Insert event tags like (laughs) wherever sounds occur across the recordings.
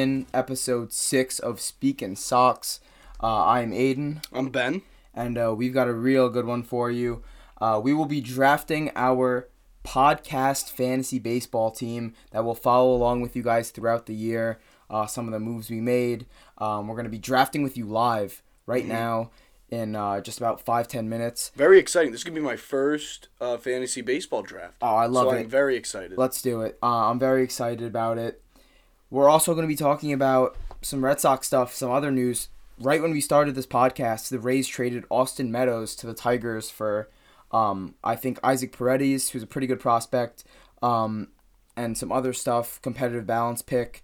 in episode six of Speakin' Sox. Uh, I'm Aiden, I'm Ben. and uh, we've got a real good one for you. Uh, we will be drafting our podcast fantasy baseball team that will follow along with you guys throughout the year. Uh, some of the moves we made. Um, we're going to be drafting with you live right now in uh, just about five ten minutes. Very exciting. This is gonna be my first uh, fantasy baseball draft. Oh, I love so it. I'm very excited. Let's do it. Uh, I'm very excited about it. We're also going to be talking about some Red Sox stuff, some other news. Right when we started this podcast, the Rays traded Austin Meadows to the Tigers for, um, I think, Isaac Paredes, who's a pretty good prospect, um, and some other stuff, competitive balance pick.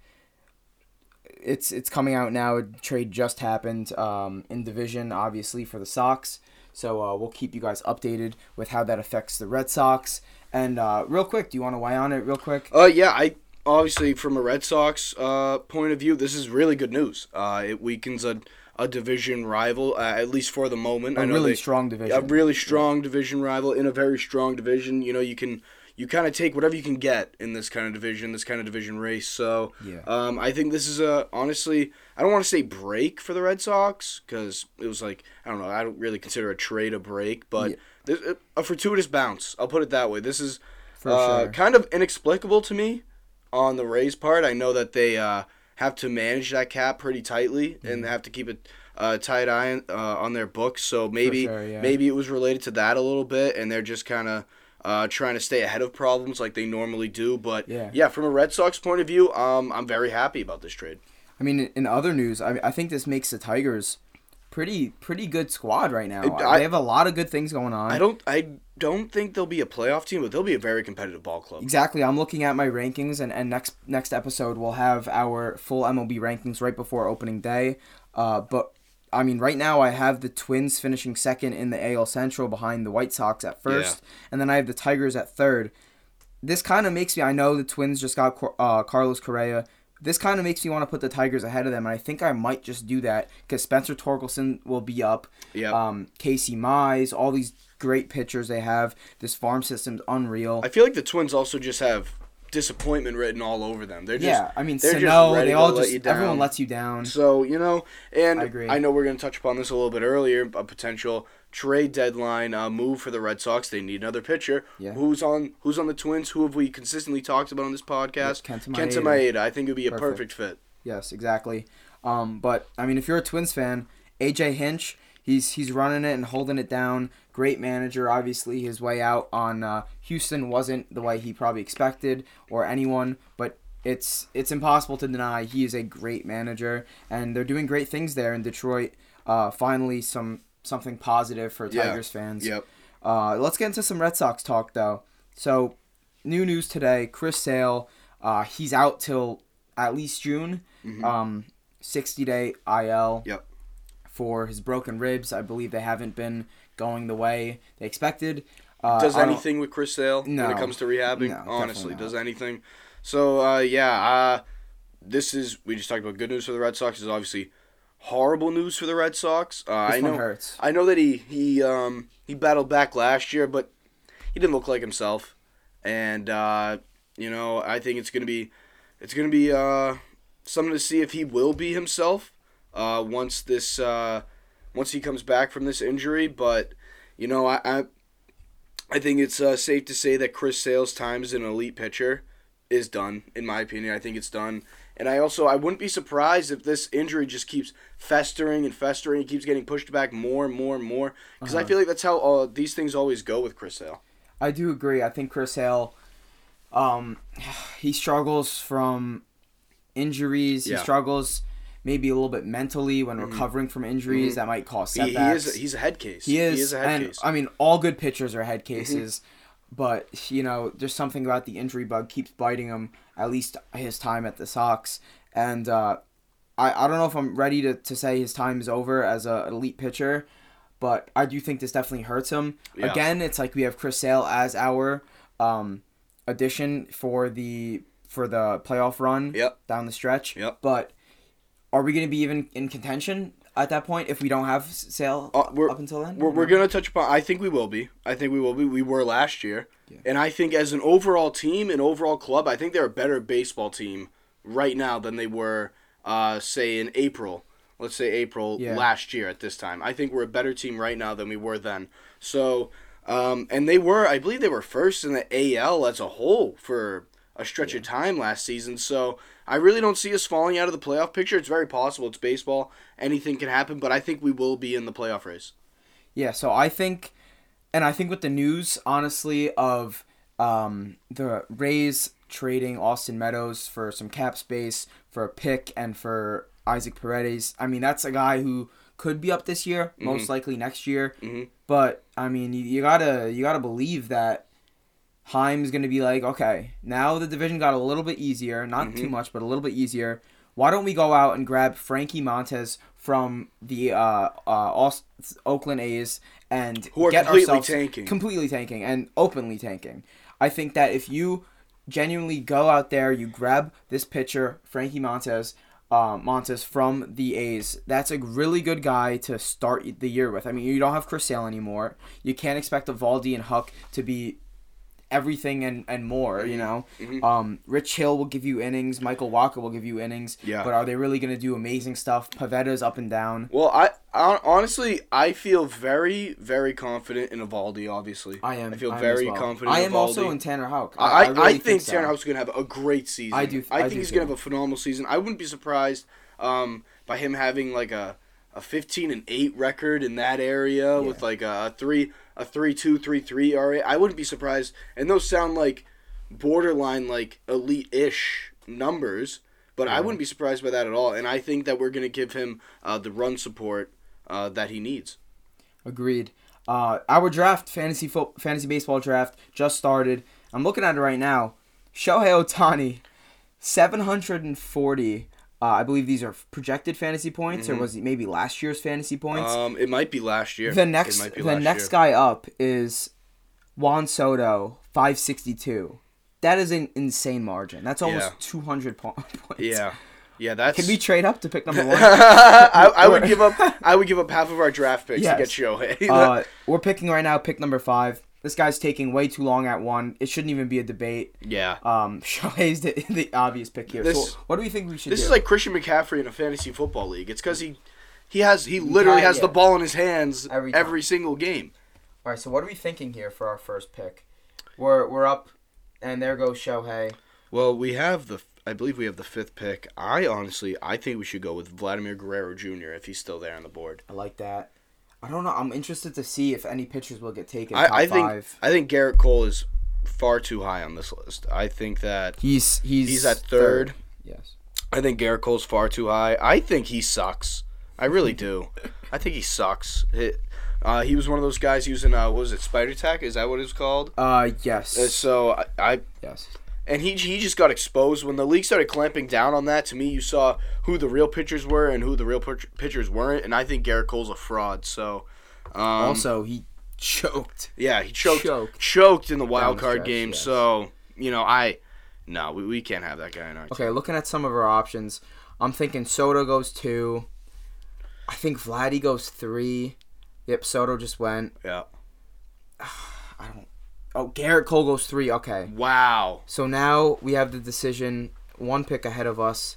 It's it's coming out now. A trade just happened um, in division, obviously for the Sox. So uh, we'll keep you guys updated with how that affects the Red Sox. And uh, real quick, do you want to weigh on it real quick? Uh, yeah, I obviously from a Red Sox uh, point of view, this is really good news. Uh, it weakens a, a division rival, uh, at least for the moment. A really they, strong division. a really strong division rival in a very strong division. You know, you can you kind of take whatever you can get in this kind of division, this kind of division race. So, Yeah. um, I think this is a honestly, I don't want to say break for the Red Sox because it was like I don't know, I don't really consider a trade a break, but Yeah. a fortuitous bounce. I'll put it that way. This is uh, sure. kind of inexplicable to me on the Rays part. I know that they uh, have to manage that cap pretty tightly and Mm-hmm. have to keep a uh, tight eye on, uh, on their books. So maybe sure, yeah. maybe it was related to that a little bit, and they're just kind of. Uh, trying to stay ahead of problems like they normally do, but Yeah. from a Red Sox point of view, um, I'm very happy about this trade. I mean, in other news, I, I think this makes the Tigers pretty pretty good squad right now. I- they have a lot of good things going on. I don't, I don't think they'll be a playoff team, but they'll be a very competitive ball club. Exactly. I'm looking at my rankings, and, and next next episode we'll have our full MLB rankings right before opening day. Uh, but I mean, right now I have the Twins finishing second in the AL Central behind the White Sox at first, and then I have the Tigers at third. This kind of makes me. I know the Twins just got uh, Carlos Correa. This kind of makes me want to put the Tigers ahead of them, and I think I might just do that because Spencer Torkelson will be up. Yep. Um, Casey Mize, all these great pitchers they have. This farm system's unreal. I feel like the Twins also just have disappointment written all over them. They're just yeah, I mean, they're just Sano, ready they all let just you down. everyone lets you down. So you know, and I I, know we're going to touch upon this a little bit earlier. A potential trade deadline uh, move for the Red Sox. They need another pitcher. Yeah. Who's on Who's on the Twins? Who have we consistently talked about on this podcast? Kenta Maeda. Kenta. Maeda. I think it would be a Perfect. perfect fit. Yes, exactly. Um, but I mean, if you're a Twins fan, AJ Hinch, he's he's running it and holding it down. Great manager. Obviously, his way out on uh, Houston wasn't the way he probably expected or anyone, but. It's it's impossible to deny he is a great manager, and they're doing great things there in Detroit. Uh, finally, some something positive for Yeah. Tigers fans. Yep. Uh, let's get into some Red Sox talk, though. So, new news today: Chris Sale, uh, he's out till at least June. Um, sixty day IL. Yep. For his broken ribs, I believe they haven't been going the way they expected. Uh, Does anything with Chris Sale when it comes to rehabbing? No, Honestly, does anything? So uh, yeah, uh, this is we just talked about good news for the Red Sox. This is obviously horrible news for the Red Sox. Uh, I know. hurts. I know that he he um he battled back last year, but he didn't look like himself. And uh, you know, I think it's gonna be it's gonna be uh something to see if he will be himself uh once this uh once he comes back from this injury. But you know, I I, I think it's uh, safe to say that Chris Sale's time as an elite pitcher is done. In my opinion, I think it's done. And I also I wouldn't be surprised if this injury just keeps festering and festering. It keeps getting pushed back more and more and more because I Uh-huh. feel like that's how uh, these things always go with Chris Sale. I do agree. I think Chris Sale, um, (sighs) he struggles from injuries. He struggles maybe a little bit mentally when recovering from injuries that might cause setbacks. he is he's a head case. He is, a head and case. I mean, all good pitchers are head Mm-hmm. cases, but you know, there's something about the injury bug keeps biting him. At least his time at the Sox, and uh, I I don't know if I'm ready to, to say his time is over as a, an elite pitcher, but I do think this definitely hurts him. Yeah. Again, it's like we have Chris Sale as our um, addition for the for the playoff run Yep. down the stretch. Yep. But are we going to be even in contention at that point if we don't have Sale Uh, we're- up until then? We're, we're gonna touch upon. I think we will be. I think we will be. We were last year, Yeah. and I think as an overall team, an overall club, I think they're a better baseball team right now than they were uh, say in April. Let's say April Yeah. last year at this time. I think we're a better team right now than we were then. So, um, and they were, I believe they were first in the AL as a whole for a stretch of time last season. So I really don't see us falling out of the playoff picture. It's very possible. It's baseball. Anything can happen, but I think we will be in the playoff race. Yeah, so I think, and I think with the news, honestly, of um, the Rays trading Austin Meadows for some cap space, for a pick, and for Isaac Paredes, I mean, that's a guy who could be up this year, most likely next year. Mhm. But I mean, you, you gotta you gotta believe that Chaim's gonna be like, okay, now the division got a little bit easier, not too much, but a little bit easier. Why don't we go out and grab Frankie Montas from the uh, uh, Aust- Oakland A's and Who are get completely ourselves tanking. completely tanking and openly tanking? I think that if you genuinely go out there, you grab this pitcher, Frankie Montas, uh, Montas from the A's. That's a really good guy to start the year with. I mean, you don't have Chris Sale anymore. You can't expect Eovaldi and Houck to be everything and, and more, Mm-hmm. you know? Um, Rich Hill will give you innings. Michael Wacha will give you innings. Yeah. But are they really going to do amazing stuff? Pivetta's up and down. Well, I, I honestly I feel very very confident in Eovaldi. Obviously, I am. I feel I am very well. confident. I am Eovaldi. also in Tanner Houck. I, I, really think, so. Tanner Houck is gonna have a great season. I do- I I think do he's gonna have a phenomenal season. I wouldn't be surprised um, by him having like a, a fifteen and eight record in that area with like a three a three two three three RA. I wouldn't be surprised. And those sound like borderline like elite ish numbers. But I wouldn't be surprised by that at all. And I think that we're gonna give him uh, the run support uh, that he needs. Agreed. Uh, our draft, fantasy fo- fantasy baseball draft, just started. I'm looking at it right now. Shohei Ohtani, 740. Uh, I believe these are projected fantasy points, or was it maybe last year's fantasy points? Um, it might be last year. the next, the next year. guy up is Juan Soto, 562. That is an insane margin. That's almost Yeah. 200 po- (laughs) points. Yeah, yeah. That's Can we trade up to pick number (laughs) one? I, I would give up. I would give up half of our draft picks Yes. to get Shohei. uh, (laughs) we're picking right now, pick number five. This guy's taking way too long at one. It shouldn't even be a debate. yeah. Um, (laughs) Shohei's the, the obvious pick here. This- so, what do we think we should This do? is like Christian McCaffrey in a fantasy football league. It's because he, he has he literally got- has the ball in his hands Every every, single game. All right. So, what are we thinking here for our first pick? We're we're up, and there goes Shohei. Well, we have the. I believe we have the fifth pick. I honestly, I think we should go with Vladimir Guerrero Jr. if he's still there on the board. I like that. I don't know. I'm interested to see if any pitchers will get taken. I, I think five. I think Gerrit Cole is far too high on this list. I think that he's he's he's at third. Yes. I think Gerrit Cole's far too high. I think he sucks. I really do. (laughs) I think he sucks. It, uh, he was one of those guys using uh, what was it Spider Tack? Is that what it's called? Uh yes. Uh, so I, I yes. And he he just got exposed when the league started clamping down on that. To me, you saw who the real pitchers were and who the real pitchers weren't, and I think Gerrit Cole's a fraud. So um, also, he choked. yeah, he choked Choked. choked, in the wild card stretch, game. yes. So you know I no we, we can't have that guy in our team. Okay, looking at some of our options, I'm thinking Soto goes two. I think Vladdy goes three. Yep, Soto just went. Yeah. (sighs) I don't. Oh, Gerrit Cole goes three. Okay. Wow. So now we have the decision, one pick ahead of us.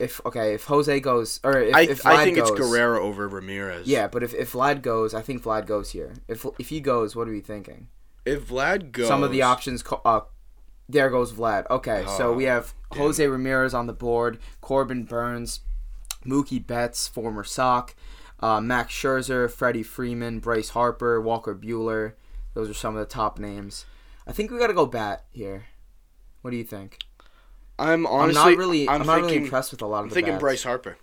If okay, if Jose goes or if, I if Vlad I think goes, it's Guerrero over Ramirez. Yeah, but if, if Vlad goes, I think Vlad goes here. If if he goes, what are we thinking? If Vlad goes, Some of the options. Uh, there goes Vlad. Okay, so Oh, we have Jose Ramirez on the board, Corbin Burnes, Mookie Betts, former Sock, uh, Max Scherzer, Freddie Freeman, Bryce Harper, Walker Buehler. Those are some of the top names. I think we got to go bat here. What do you think? I'm honestly, I'm not really. I'm, I'm, not really impressed with a lot of I'm thinking bats. Bryce Harper.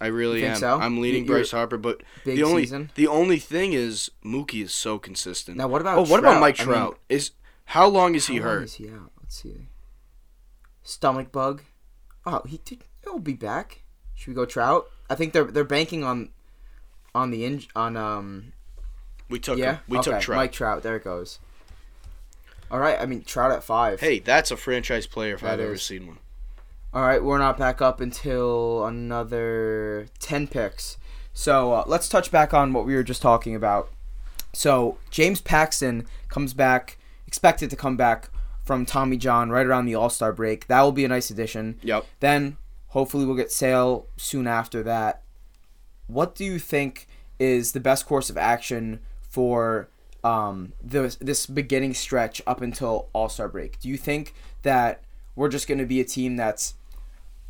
I really am. so? I'm leading You- you're- Bryce Harper, but the only season. the only thing is Mookie is so consistent. Now, what about oh, what about Trout? Mike I mean- Trout? is how long is he long hurt? Is he out? Let's see. Stomach bug. Oh, he did. He'll be back. Should we go Trout? I think they're they're banking on on the in on um we took yeah him. we okay, took Trout. Mike Trout. There it goes. All right. I mean Trout at five. Hey, that's a franchise player if That I've ever seen one. All right, we're not back up until another 10 picks. So uh, let's touch back on what we were just talking about. So James Paxton comes back, expected to come back from Tommy John right around the All Star break. That will be a nice addition. Yep. Then Hopefully, we'll get Sale soon after that. What do you think is the best course of action for um, this this beginning stretch up until All Star break? Do you think that we're just going to be a team that's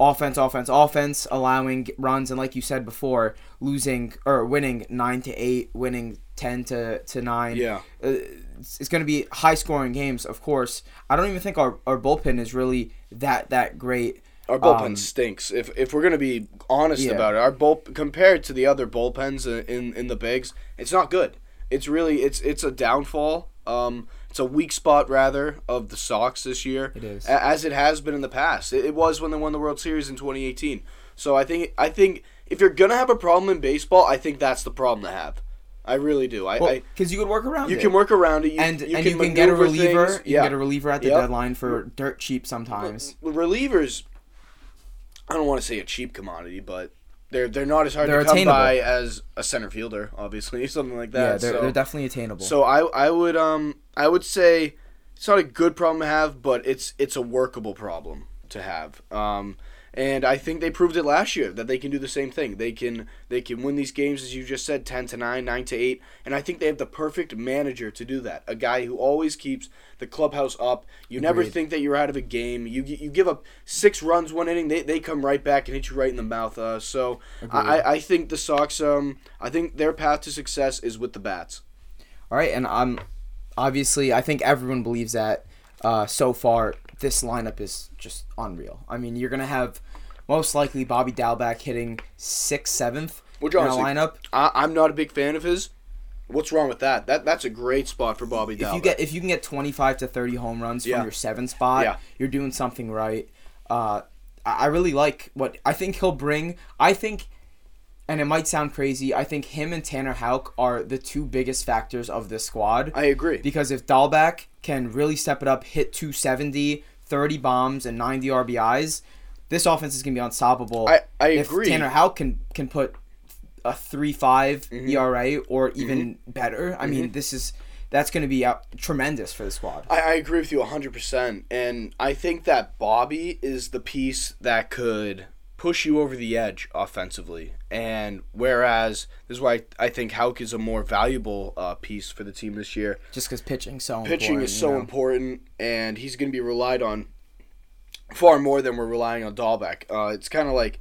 offense, offense, offense, allowing runs, and like you said before, losing or winning nine to eight, winning ten to, to nine. Yeah. Uh, it's, it's going to be high scoring games, of course. I don't even think our, our bullpen is really that that great. Our bullpen Um, stinks. If if we're gonna be honest Yeah. about it, our bull compared to the other bullpens in, in in the bigs, it's not good. It's really it's it's a downfall. Um, it's a weak spot rather of the Sox this year. It is. as it has been in the past. It, it was when they won the World Series in 2018. So I think I think if you're gonna have a problem in baseball, I think that's the problem to have. I really do. I, Because you could work around you it. can work around it. You, and and you can get a reliever. things. You Yeah. can get a reliever at the Yep. deadline for dirt cheap sometimes. relievers I don't want to say a cheap commodity, but they're they're not as hard They're to come attainable. by as a center fielder, obviously, (laughs) something like that. yeah, they're, so, they're definitely attainable. so I I would um I would say it's not a good problem to have, but it's it's a workable problem to have. Um and I think they proved it last year that they can do the same thing. They can they can win these games as you just said, ten to nine, nine to eight, and I think they have the perfect manager to do that. A guy who always keeps the clubhouse up. You never think that you're out of a game. You you give up six runs one inning, they, they come right back and hit you right in the mouth. Uh, so I, I I think the Sox um I think their path to success is with the bats. All right, and I'm obviously I think everyone believes that uh, so far this lineup is just unreal. I mean, you're gonna have most likely Bobby Dalbec hitting sixth, seventh Which in honestly, lineup. I, I'm not a big fan of his. What's wrong with that? That that's a great spot for Bobby If you get if you can get 25 to 30 home runs Yeah. from your seventh spot, Yeah. you're doing something right. Uh, I I really like what I think he'll bring. I think, and it might sound crazy, I think him and Tanner Houck are the two biggest factors of this squad. I agree. Because if Dalbec can really step it up, hit 270, 30 bombs, and 90 RBIs, this offense is going to be unstoppable. I- I if agree. Tanner Houck can, can put a 3 5 Mm-hmm. ERA or even better, I mean, this is. That's going to be out, tremendous for the squad. I, I agree with you 100%. And I think that Bobby is the piece that could push you over the edge offensively. And whereas, this is why I think Houck is a more valuable uh, piece for the team this year. Just because pitching so Pitching important, is you so know? important, and he's going to be relied on far more than we're relying on Dalbec. Uh, it's kind of like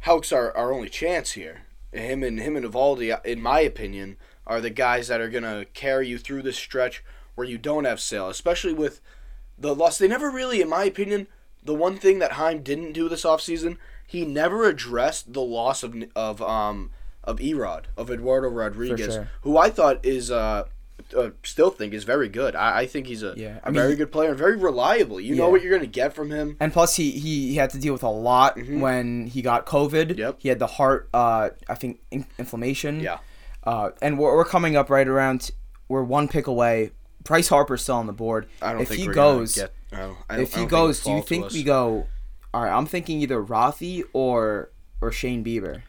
Houck's our, our only chance here. Him and him and Eovaldi, in my opinion, are the guys that are gonna carry you through this stretch where you don't have Sale, especially with the loss. They never really, in my opinion, the one thing that Chaim didn't do this offseason, he never addressed the loss of of um of Erod of Eduardo Rodriguez, sure. who I thought is uh, uh still think is very good. I, I think he's a, Yeah, I mean, very good player and very reliable. You know what you're gonna get from him. And plus, he, he, he had to deal with a lot when he got COVID. Mm-hmm. Yep. He had the heart, uh, I think, in- inflammation. Yeah. Uh, and we're, we're coming up right around, we're one pick away. Bryce Harper's still on the board. I don't if think he we're goes, get, I don't- I don't- if he goes, do you think we go? All right, I'm thinking either Rothy or or Shane Bieber.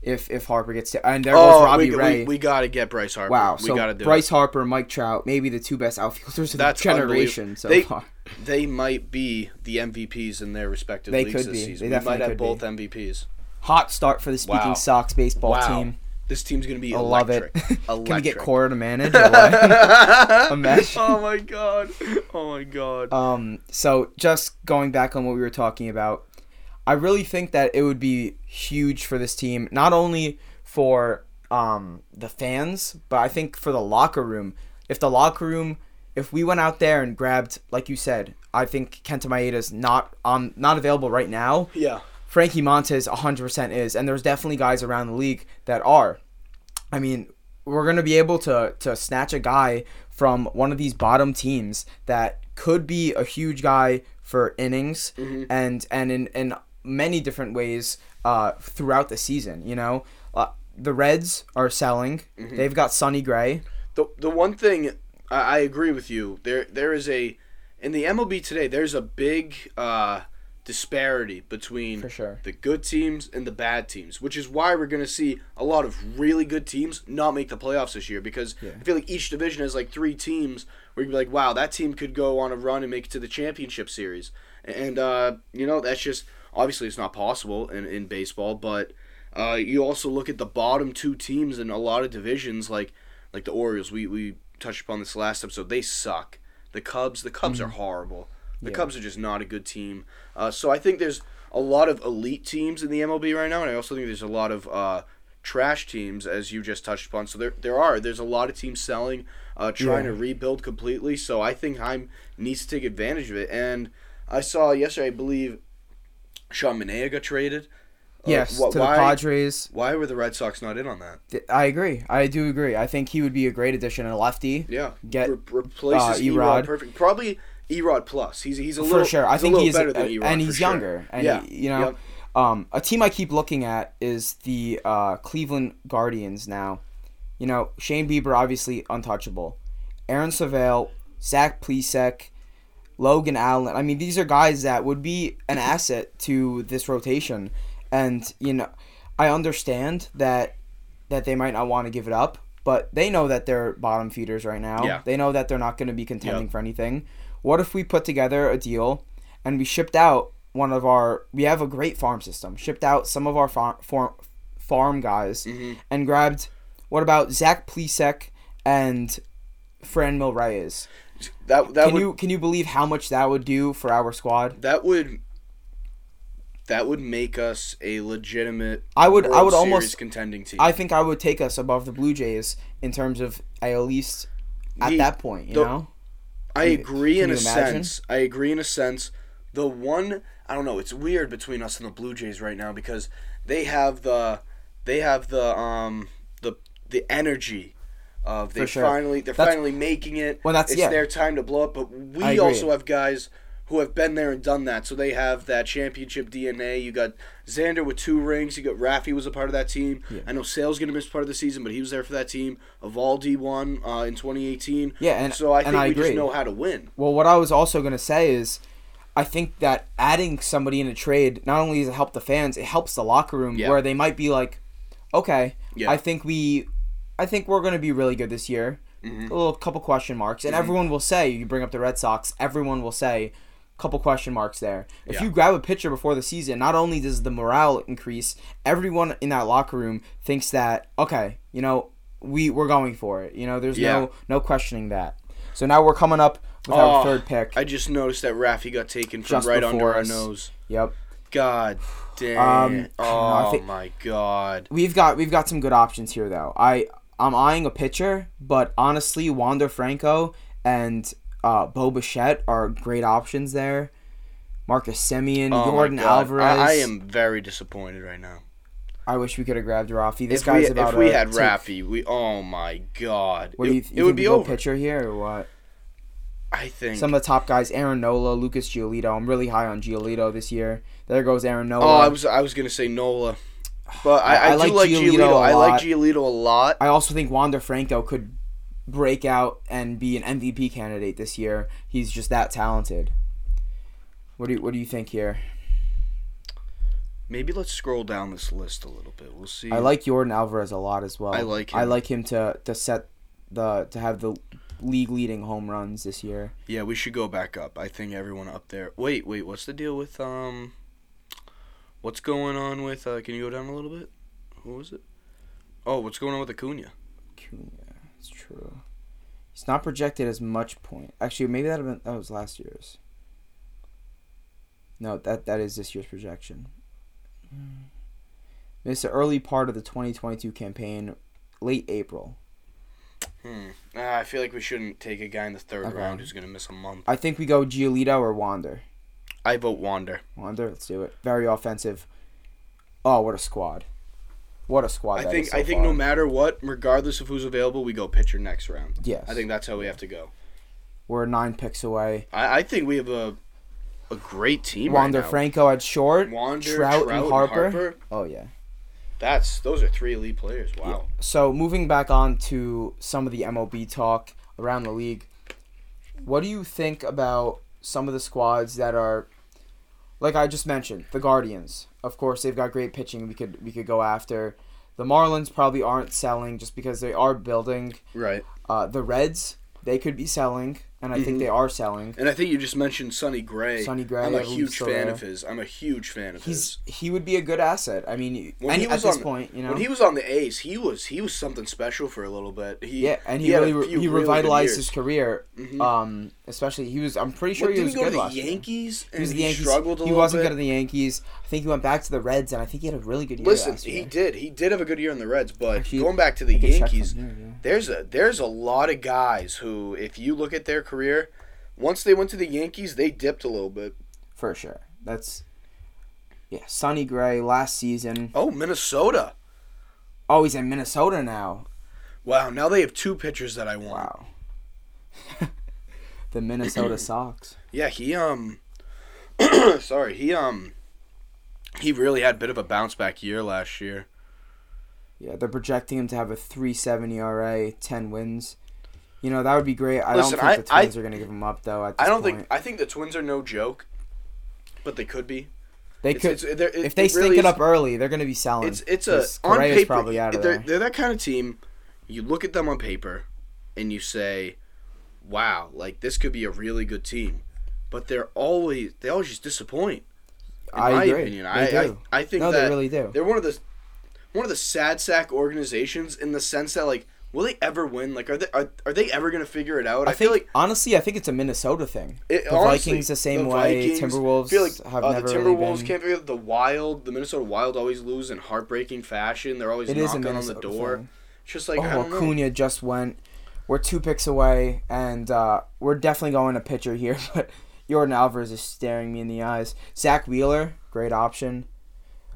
If if Harper gets to, and there goes Oh, Robbie we, Ray. we, we gotta get Bryce Harper. wow, we so gotta do it. Bryce it. Harper, Mike Trout, maybe the two best outfielders of That's the generation so They, far. they might be the MVPs in their respective They leagues could this be. season. They we might have both MVPs. Hot start for the Speaking Wow. Sox baseball Wow. team. This team's gonna be I love it. electric. (laughs) Can we get Electric. Cora to manage? Or what? (laughs) Imagine. oh my god. Oh my god. Um, so just going back on what we were talking about, I really think that it would be huge for this team, not only for um, the fans, but I think for the locker room. If the locker room, if we went out there and grabbed, like you said, I think Kenta Maeda's not on, not available right now. yeah. Frankie Montas 100% is, and there's definitely guys around the league that are. I mean, we're going to be able to to snatch a guy from one of these bottom teams that could be a huge guy for innings and and in in many different ways uh, throughout the season. You know, uh, the Reds are selling. They've got Sonny Gray. The the one thing I, I agree with you. There there is a in the MLB today. There's a big uh, disparity between sure. the good teams and the bad teams, which is why we're going to see a lot of really good teams not make the playoffs this year because I feel like each division has like three teams where you'd be like, wow, that team could go on a run and make it to the championship series. And, uh, you know, that's just obviously it's not possible in, in baseball, but uh, you also look at the bottom two teams in a lot of divisions, like like the Orioles. We we touched upon this last episode. They suck. The Cubs. The Cubs are horrible. The Yeah. Cubs are just not a good team. Uh, so I think there's a lot of elite teams in the MLB right now, and I also think there's a lot of uh, trash teams, as you just touched upon. So there there are there's a lot of teams selling, uh, trying Yeah. to rebuild completely. So I think Chaim needs to take advantage of it. And I saw yesterday, I believe, Sean Manaea got traded. Uh, Yes, wh- to why, the Padres. Why were the Red Sox not in on that? I agree. I do agree. I think he would be a great addition. A lefty. Yeah, Get, Re- replaces uh. Erod. perfect. Probably Erod plus. He's he's a little for little sure. I think he's better a- than Erod, and for he's sure. younger. And yeah, he- you know, Yep. um, a team I keep looking at is the uh, Cleveland Guardians. Now, you know, Shane Bieber obviously untouchable. Aaron Civale, Zach Plesac, Logan Allen. I mean, these are guys that would be an asset to this rotation. And you know, I understand that that they might not want to give it up, but they know that they're bottom feeders right now. Yeah. They know that they're not going to be contending Yep. for anything. What if we put together a deal and we shipped out one of our we have a great farm system. Shipped out some of our farm farm, farm guys Mhm. and grabbed what about Zach Plesac and Franmil Reyes? That that Can would you can you believe how much that would do for our squad? that would that would make us a legitimate. I would- I would Series almost- contending team. I think I would take us above the Blue Jays in terms of at least at The- that point, you the- know? I agree in a imagine? sense. I agree in a sense. The one I don't know. It's weird between us and the Blue Jays right now because they have the they have the um the the energy of they sure. finally they're That's- finally making it. Well, that's- it's yeah. their time to blow up. But we also have guys who have been there and done that. So they have that championship DNA. You got Xander with two rings. You got Rafi was a part of that team. Yeah. I know Sale's gonna miss part of the season, but he was there for that team. Eovaldi won uh, in 2018. Yeah, and so I and think I we agree. just know how to win. Well, what I was also going to say is I think that adding somebody in a trade not only does it help the fans, it helps the locker room Yeah. where they might be like, okay, Yeah. I think we, I think we're going to be really good this year. Mhm. A little couple question marks, and Mhm. everyone will say you bring up the Red Sox. Everyone will say, couple question marks there. If Yeah. you grab a pitcher before the season, not only does the morale increase, everyone in that locker room thinks that okay, you know, we we're going for it. You know, there's Yeah. no no questioning that. So now we're coming up with our Oh, third pick. I just noticed that Rafi got taken from Just right under our nose. Yep. God damn. Um, oh think- my god. We've got we've got some good options here though. I I'm eyeing a pitcher, but honestly, Wander Franco and uh, Bo Bichette are great options there. Marcus Semien, Oh Yordan Alvarez. I, I am very disappointed right now. I wish we could have grabbed Rafi. This if guy's we, about if we had two- Rafi, we oh my god. What do it, you, it you would be over. pitcher here or what? I think. Some of the top guys: Aaron Nola, Lucas Giolito. I'm really high on Giolito this year. There goes Aaron Nola. oh, I was I was gonna say Nola, but I, (sighs) I- I, like Giolito Giolito. a I like. Giolito a lot. I also think Wander Franco could break out and be an MVP candidate this year. He's just that talented. What do you, what do you think here? Maybe let's scroll down this list a little bit. We'll see. I like Yordan Alvarez a lot as well. I like him. I like him to to set the to have the league leading home runs this year. Yeah, we should go back up. I think everyone up there. Wait, wait. What's the deal with um? What's going on with? Uh, can you go down a little bit? Who was it? Oh, what's going on with Acuna? Cunha, it's true. He's not projected as much point. Actually, maybe that been, that was last year's. No, that that is this year's projection. It's the early part of the 2022 campaign, late April. Hmm. Ah, I feel like we shouldn't take a guy in the third Okay. round who's gonna miss a month. I think we go Giolito or Wander. I vote Wander. Wander, let's do it. Very offensive. Oh, what a squad! What a squad! I that think so I think far. no matter what, regardless of who's available, we go pitcher next round. Yes, I think that's how we have to go. we're nine picks away. I, I think we have a a great team Wander right now. Franco at short. Wander, Trout, and Harper. Oh yeah. That's those are three elite players. Wow. So moving back on to some of the MLB talk around the league, what do you think about some of the squads that are, like I just mentioned, the Guardians? Of course, they've got great pitching. We could we could go after. The Marlins probably aren't selling just because they are building. Right. Uh, the Reds they could be selling. And I think Mhm. they are selling. And I think you just mentioned Sonny Gray. Sonny Gray, I'm a huge fan there. of his. I'm a huge fan of He's his. he would be a good asset. I mean, When he was at this on- point, you know. When he was on the A's, he was he was something special for a little bit. He yeah, and he, a really he really revitalized his career. Mhm. Um, especially he was. I'm pretty sure he was he go good to the last. Yankees and He was he, the Yankees. struggled a he wasn't bit. good at the Yankees. I think he went back to the Reds, and I think he had a really good year. Listen, he did. He did have a good year in the Reds, but Actually, going back to the I could check Yankees, yeah. there's a there's a lot of guys who, if you look at their career, once they went to the Yankees, they dipped a little bit. for sure. That's yeah. Sonny Gray last season. Oh, Minnesota! Oh, he's in Minnesota now. Wow, now they have two pitchers that I want. Wow. (laughs) the Minnesota (clears throat) Sox. Yeah, he um, (clears throat) sorry, he um, he really had a bit of a bounce back year last year. Yeah, they're projecting him to have a 3.70 ERA, 10 wins. You know that would be great. I Listen, don't I- think the Twins are going to give him up though. I don't point. think I think the Twins are no joke, but they could be. they It's- could. it's- it- if they stink really it up early, they're going to be selling. It's it's a on paper. probably out of they're, there. they're that kind of team. You look at them on paper, and you say, "Wow, like this could be a really good team," but they're always they always just disappoint. In I my agree. opinion, They I, do. I I think no, that they really do. they're one of the one of the sad sack organizations in the sense that like will they ever win? Like are they are, are they ever gonna figure it out? I, I, feel think like honestly, I think it's a Minnesota thing. it, The honestly, Vikings the same the way. Vikings, Timberwolves feel like have uh, never the really Timberwolves been- can't figure out. The Wild, the Minnesota Wild always lose in heartbreaking fashion. They're always It knocking on the door. thing. It's just like oh. Acuna just went. We're two picks away, and uh, we're definitely going to pitcher here. (laughs) But Yordan Alvarez is staring me in the eyes. Zack Wheeler, great option.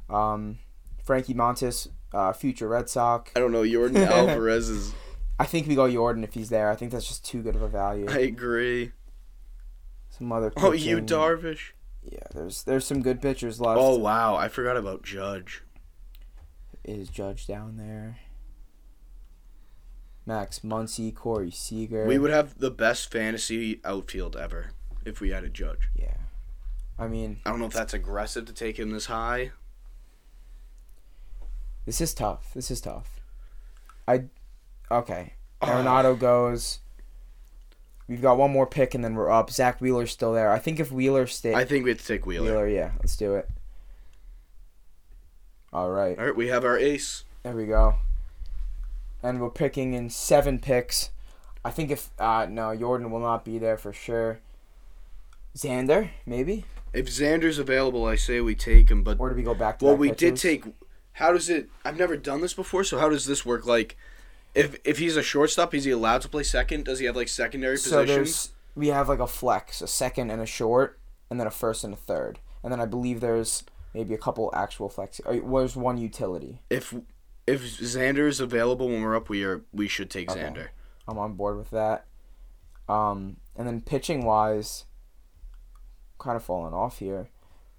Um, Frankie Montas, uh, future Red Sox. I don't know. Jordan (laughs) Alvarez is. I think we go Jordan if he's there. I think that's just too good of a value. I agree. Some other. Oh, you Darvish. Yeah, there's there's some good pitchers left. Oh wow, I forgot about Judge. Is Judge down there? Max Muncy, Corey Seager. We would have the best fantasy outfield ever if we had a Judge. Yeah. I mean, I don't know if that's aggressive to take him this high. This is tough. This is tough. I okay. Arenado (sighs) goes. We've got one more pick and then we're up. Zack Wheeler's still there. I think if Wheeler stays, I think we'd take Wheeler. Wheeler, yeah, let's do it. All right, All right, we have our ace. there we go. And we're picking in seven picks. I think if uh no, Jordan will not be there for sure. Xander, maybe, If Xander's available, I say we take him. But or do we go back to? well, we did take. How does it? I've never done this before. So how does this work? Like, if if he's a shortstop, is he allowed to play second? Does he have like secondary So positions? we have like a flex, a second and a short, and then a first and a third, and then I believe there's maybe a couple actual flex. Where's one utility. If if Xander is available when we're up, we are we should take Okay. Xander. I'm on board with that. Um, and then pitching wise, kind of falling off here.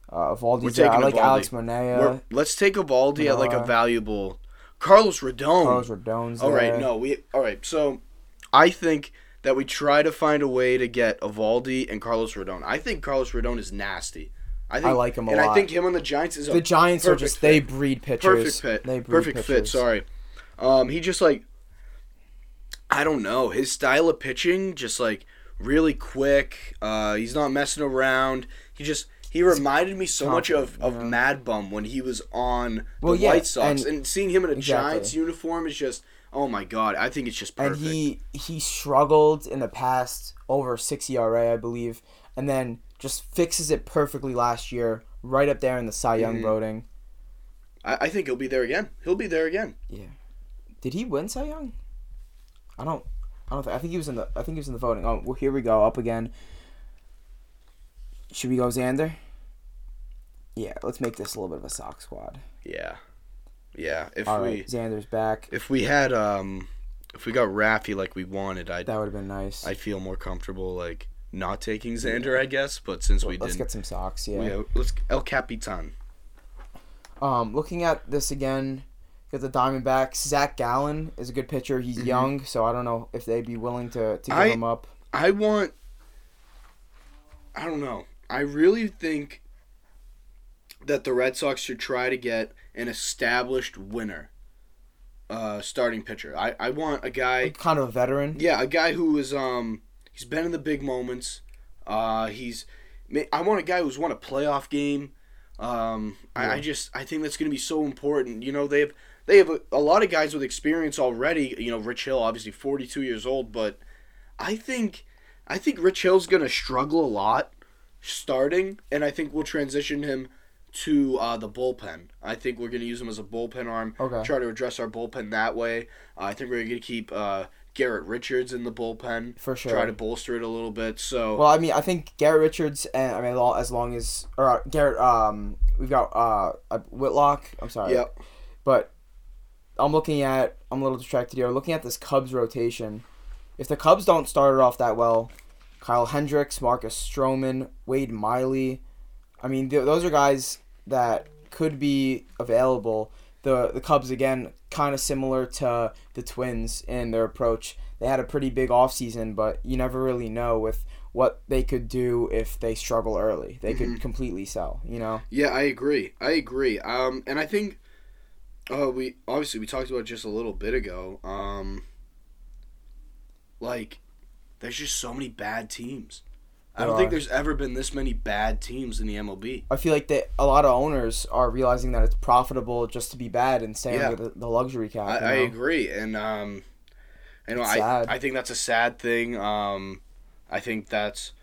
Uh, Eovaldi's there. I like Eovaldi. Alex Monea. let's take Eovaldi at like a valuable. Carlos Rodon. Carlos Rodon's All right, there. no, we all right. So, I think that we try to find a way to get Eovaldi and Carlos Rodon. I think Carlos Rodon is nasty. I think I like him a and I think him on the Giants is a The Giants are just they breed pitchers. perfect fit. They breed Perfect fit. Sorry, um, he just like I don't know his style of pitching, just like really quick. Uh, he's not messing around. He just he reminded me so much of, of yeah. Mad Bum when he was on the Well, yeah, White Sox, and- and, seeing him in a Exactly. Giants uniform is just oh my god. I think it's just perfect. and he he struggled in the past over six ERA, I believe, and then just fixes it perfectly last year, right up there in the Cy Young Mhm. voting. I, I think he'll be there again. He'll be there again. Yeah. Did he win Cy Young? I don't. I don't. Think, I think he was in the. I think he was in the voting. Oh, well, here we go. Up again. Should we go Xander? Yeah, let's make this a little bit of a sock squad. Yeah, yeah. If All we right, Xander's back. if we had um if we got Raffy like we wanted, I'd That would have been nice. I'd feel more comfortable like not taking Xander, I guess. But since we let's didn't, get some socks. Yeah. we have, let's El Capitan. Um, looking at this again, get the Diamondbacks. Zac Gallen is a good pitcher. He's Mhm. young, so I don't know if they'd be willing to, to give I- him up. I want. I don't know. I really think that the Red Sox should try to get an established winner, uh, starting pitcher. I, I want a guy. Kind of a veteran. Yeah, a guy who is um He's been in the big moments. Uh, he's. I want a guy who's won a playoff game. Um, I, I just I think that's going to be so important. You know, they have they have a, a lot of guys with experience already. You know, Rich Hill, obviously 42 years old, but I think I think Rich Hill's going to struggle a lot starting, and I think we'll transition him to uh, the bullpen. I think we're going to use him as a bullpen arm. Okay. Try to address our bullpen that way. Uh, I think we're going to keep uh, Garrett Richards in the bullpen. For sure. Try to bolster it a little bit. So Well, I mean, I think Garrett Richards and I mean, as long as or uh, Garrett, um, we've got uh, uh, Whitlock. I'm sorry. yeah, But I'm looking at I'm a little distracted here. Looking at this Cubs rotation. If the Cubs don't start it off that well, Kyle Hendricks, Marcus Stroman, Wade Miley, I mean, th- those are guys that could be available. The the Cubs again, kind of similar to the Twins in their approach. They had a pretty big offseason, but you never really know with what they could do if they struggle early. They could completely sell, you know. yeah, I agree. I agree. Um, and I think, uh, we obviously we talked about just a little bit ago. Um, like, there's just so many bad teams. I don't think there's ever been this many bad teams in the MLB. I feel like that a lot of owners are realizing that it's profitable just to be bad and stay Yeah. under the, the luxury cap. I, I agree, and um, you know, It's I sad. I think that's a sad thing. Um, I think that's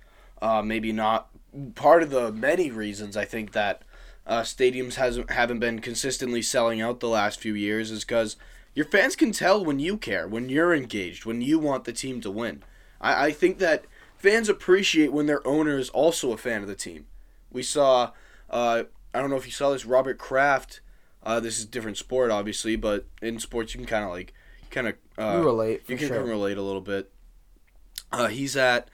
uh, maybe not part of the many reasons. I think that uh, stadiums hasn't haven't been consistently selling out the last few years is because your fans can tell when you care, when you're engaged, when you want the team to win. I, I think that fans appreciate when their owner is also a fan of the team. We saw, uh, I don't know if you saw this, Robert Kraft. Uh, this is a different sport, obviously, but in sports you can kind of like, kind of uh, relate you can sure. relate a little bit. Uh, he's at,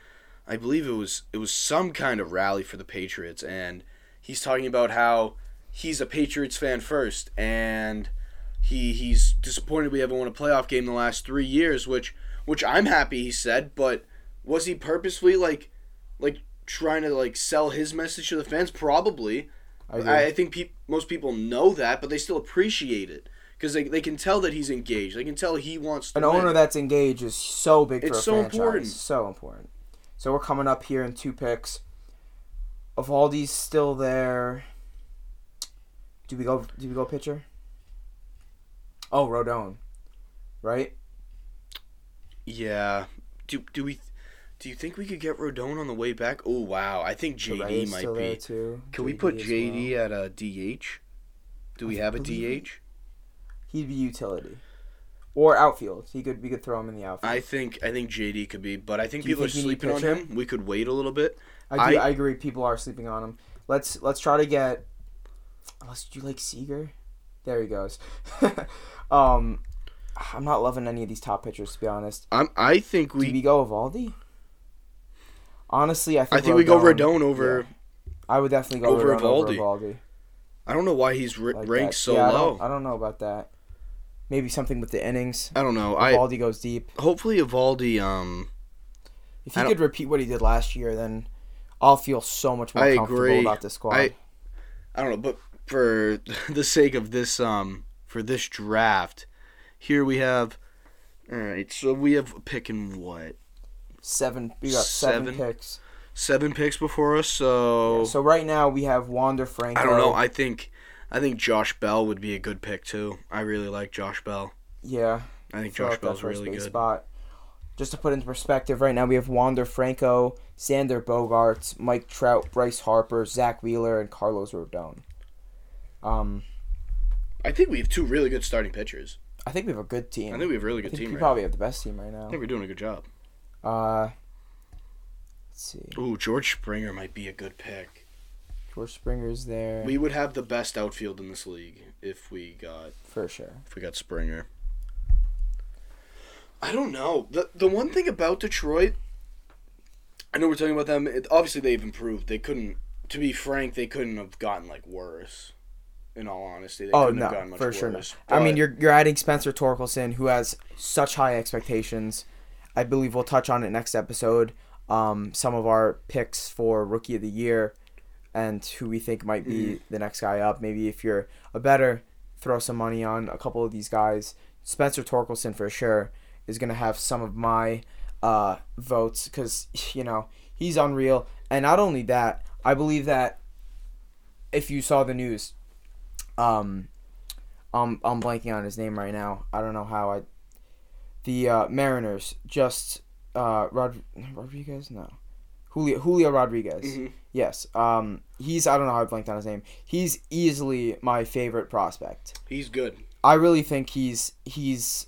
I believe it was it was some kind of rally for the Patriots, and he's talking about how he's a Patriots fan first, and he he's disappointed we haven't won a playoff game in the last three years, which which I'm happy he said, but was he purposefully like like trying to like sell his message to the fans? Probably. I. I, I think peop most people know that, but they still appreciate it because they, they can tell that he's engaged. They can tell he wants to An win. owner that's engaged is so big for It's so franchise. important. So important. So we're coming up here in two picks. Eovaldi's still there. Do we go? Do we go pitcher? Oh, Rodon, right? Yeah. Do do we? Do you think we could get Rodon on the way back? Oh wow, I think JD might be. too. Can we put JD well. at a DH? Do we I have a DH? He'd be utility, or outfield. He could. We could throw him in the outfield. I think I think JD could be, but I think people think are sleeping on him. We could wait a little bit. I, do, I- I agree. People are sleeping on him. Let's let's try to get. Unless you like Seager? There he goes. (laughs) um, I'm not loving any of these top pitchers to be honest. I'm. I think we Do we go Eovaldi? Honestly, I think I think we go Rodon- Rodon over. yeah. I would definitely go over Rodon over Eovaldi. Eovaldi. I don't know why he's r- Like ranked that. so yeah, I low. don't, I don't know about that. Maybe something with the innings. I don't know. I goes deep. hopefully Eovaldi. Um, If he could repeat what he did last year, then I'll feel so much more I comfortable agree. about this squad. I- I don't know, but for (laughs) the sake of this um for this draft, here we have. All right, so we have picking what seven. We got seven, Seven? picks. seven picks before us. So, So right now we have Wander Franco. I don't know. I think I think Josh Bell would be a good pick too. I really like Josh Bell. yeah, I think Josh Bell's first really good. Spot. Just to put into perspective, right now we have Wander Franco, Xander Bogaerts, Mike Trout, Bryce Harper, Zack Wheeler, and Carlos Rodon. Um, I think we have two really good starting pitchers. I think we have a good team. I think we have a really good team. we Right probably have the best team right now. now. I think we're doing a good job. Uh, let's see. Ooh, George Springer might be a good pick. George Springer's there We would have the best outfield in this league if we got for sure. if we got Springer. I don't know. The the one thing about Detroit, I know we're talking about them. It, obviously, they've improved. They couldn't, to be frank, they couldn't have gotten like worse. In all honesty, they Oh couldn't have no, gotten much for sure worse. not. I mean, you're you're adding Spencer Torkelson, who has such high expectations. I believe we'll touch on it next episode. Um, some of our picks for rookie of the year, and who we think might be Mm-hmm. the next guy up. Maybe if you're a better, throw some money on a couple of these guys. Spencer Torkelson for sure is gonna have some of my uh, votes because (laughs) you know he's unreal. And not only that, I believe that if you saw the news, um, I'm I'm blanking on his name right now. I don't know how I. The uh, Mariners just uh, Rod Rodriguez no, Julio Julio Rodriguez. Mhm. Yes. Um, he's I don't know how I blanked on his name. He's easily my favorite prospect. He's good. I really think he's he's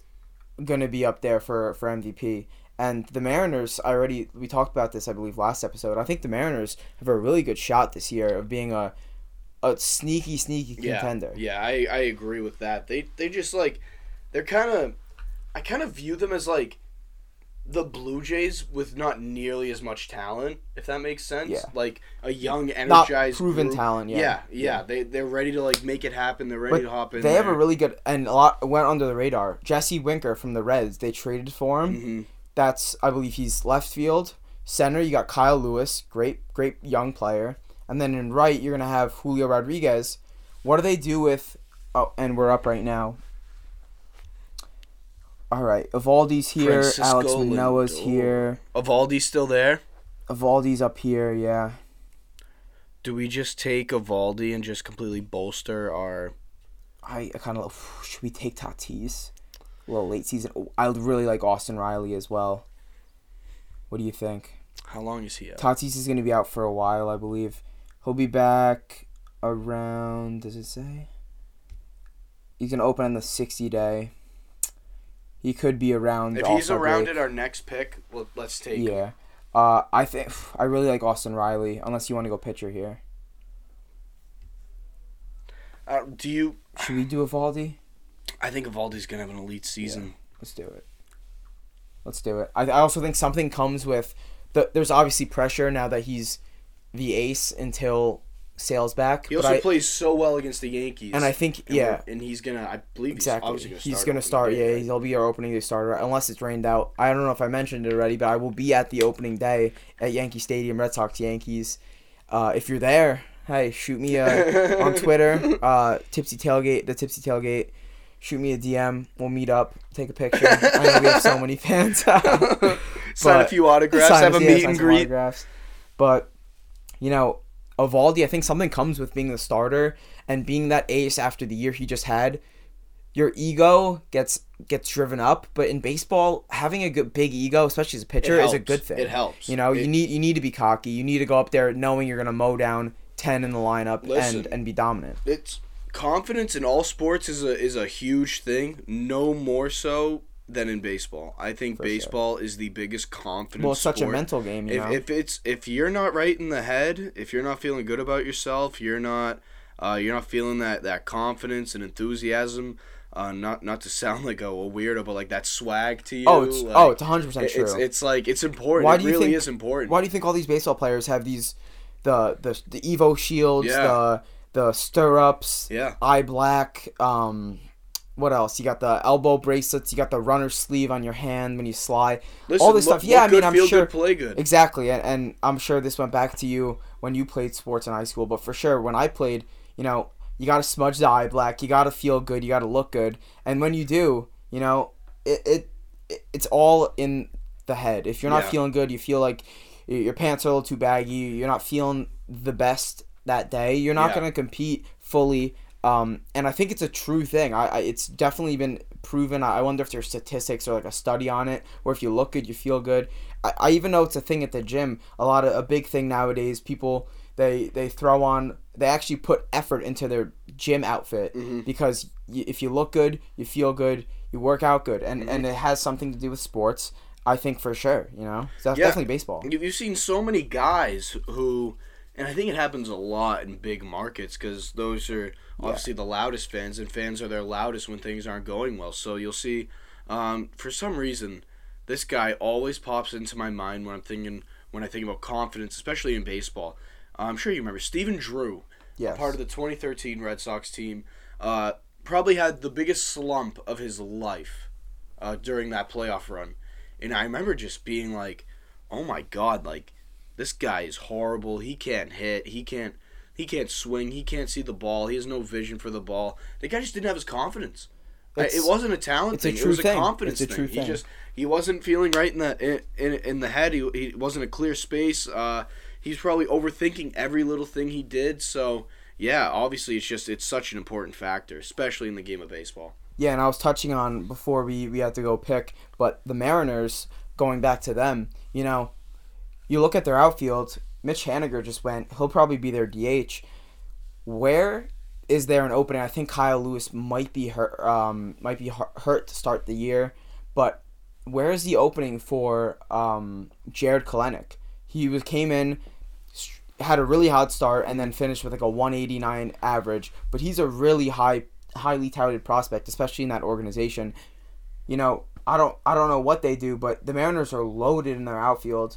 gonna be up there for for MVP. And the Mariners, I already we talked about this, I believe, last episode. I think the Mariners have a really good shot this year of being a a sneaky, sneaky Yeah, contender. yeah, I, I agree with that. They they just like they're kind of I kind of view them as like the Blue Jays with not nearly as much talent, if that makes sense. Yeah. Like a young, Not energized, proven group. talent yet. Yeah, yeah, They they're ready to like make it happen. They're ready But to hop in. They have a really good and a lot went under the radar. Jesse Winker from the Reds, they traded for him. Mhm. That's I believe he's left field. Center, you got Kyle Lewis, great great young player. And then in right, you're gonna have Julio Rodriguez. What do they do with? Oh, and we're up right now. All right, Eovaldi's here. Francisco Alex Manoah's here. Eovaldi's still there. Eovaldi's up here. Yeah. Do we just take Eovaldi and just completely bolster our? I, I kind of (sighs) should we take Tatis? A little late season. Oh, I really like Austin Riley as well. What do you think? How long is he out? Tatis is going to be out for a while, I believe. He'll be back around. Does it say? He's going to open on the 60 day. He could be around. If he's around break. at our next pick, well, let's take. Yeah. Uh, I think (sighs) I really like Austin Riley. Unless you want to go pitcher here, Uh, do you? should we do Eovaldi? I think Eovaldi's gonna have an elite season. Let's do it. Let's do it. I, I also think something comes with the. There's obviously pressure now that he's the ace until Sale's back. He also I, plays so well against the Yankees. and I think And yeah, and he's gonna. I believe exactly. He's, obviously He's gonna gonna start. start. Yeah, he'll be our opening day starter unless it's rained out. I don't know if I mentioned it already, but I will be at the opening day at Yankee Stadium, Red Sox Yankees. Uh, if you're there, hey, shoot me a, (laughs) on Twitter, uh, Tipsy Tailgate, the Tipsy Tailgate. Shoot me a DM. We'll meet up, take a picture. I know we have so many (laughs) fans. (laughs) Sign a few autographs. Have a yeah, meet and greet. autographs. But you know, Eovaldi, I think something comes with being the starter and being that ace after the year he just had. Your ego gets gets driven up, but in baseball, having a good big ego, especially as a pitcher, is a good thing. It helps. You know, It- you need you need to be cocky. You need to go up there knowing you're gonna mow down ten in the lineup Listen. and and be dominant. It's confidence in all sports is a is a huge thing. No more so than in baseball. I think For sure. baseball is the biggest confidence. Well, it's such a mental game, you if, know. if it's if you're not right in the head, if you're not feeling good about yourself, you're not uh, you're not feeling that that confidence and enthusiasm. Uh, not not to sound (laughs) like a, a weirdo, but like that swag to you. oh, it's like, oh, it's hundred percent true. it's it's like it's important. Why do you really think- is important. Why do you think all these baseball players have these, the the the Evo shields, Yeah. the the stirrups, Yeah. eye black, um, what else? You got the elbow bracelets, you got the runner sleeve on your hand when you slide. Listen, all this look- stuff. Yeah, I mean, good, I'm feel sure good, play good. exactly, and, and I'm sure this went back to you when you played sports in high school. But for sure, when I played, you know, you got to smudge the eye black, you got to feel good, you got to look good, and when you do, you know, it, it, it it's all in the head. If you're not Yeah. feeling good, you feel like your pants are a little too baggy, you're not feeling the best that day, you're not Yeah. gonna compete fully. Um, and I think it's a true thing. I, I it's definitely been proven. I I wonder if there's statistics or like a study on it, where if you look good, you feel good. I, I even know it's a thing at the gym. A lot of a big thing nowadays. People they they throw on. They actually put effort into their gym outfit Mm-hmm. because y- if you look good, you feel good, you work out good, and Mm-hmm. and it has something to do with sports. I think for sure. You know, so that's Yeah. definitely baseball. You've you've seen so many guys who, and I think it happens a lot in big markets because those are obviously the loudest fans, and fans are their loudest when things aren't going well. So you'll see, um, for some reason, this guy always pops into my mind when I'm thinking when I think about confidence, especially in baseball. I'm sure you remember Stephen Drew, Yes. part of the 2013 Red Sox team. Uh, probably had the biggest slump of his life uh, during that playoff run. And I remember just being like, "Oh my god, like this guy is horrible. He can't hit. He can't he can't swing. He can't see the ball. He has no vision for the ball. The guy just didn't have his confidence." It's- it wasn't a talent it's a thing. true it was a thing. confidence It's a true thing. thing. He just he wasn't feeling right in the in in, in the head. He, he wasn't a clear space. Uh, he's probably overthinking every little thing he did. So yeah, obviously it's just it's such an important factor, especially in the game of baseball. Yeah, and I was touching on before we, we had to go pick, but the Mariners, going back to them, you know, you look at their outfield, Mitch Haniger just went, he'll probably be their DH. Where is there an opening? I think Kyle Lewis might be hurt, um, might be hurt to start the year, but where is the opening for um, Jarred Kelenic? He was came in, had a really hot start, and then finished with like a 189 average. But he's a really high, highly touted prospect, especially in that organization. You know, I don't, I don't know what they do, but the Mariners are loaded in their outfield.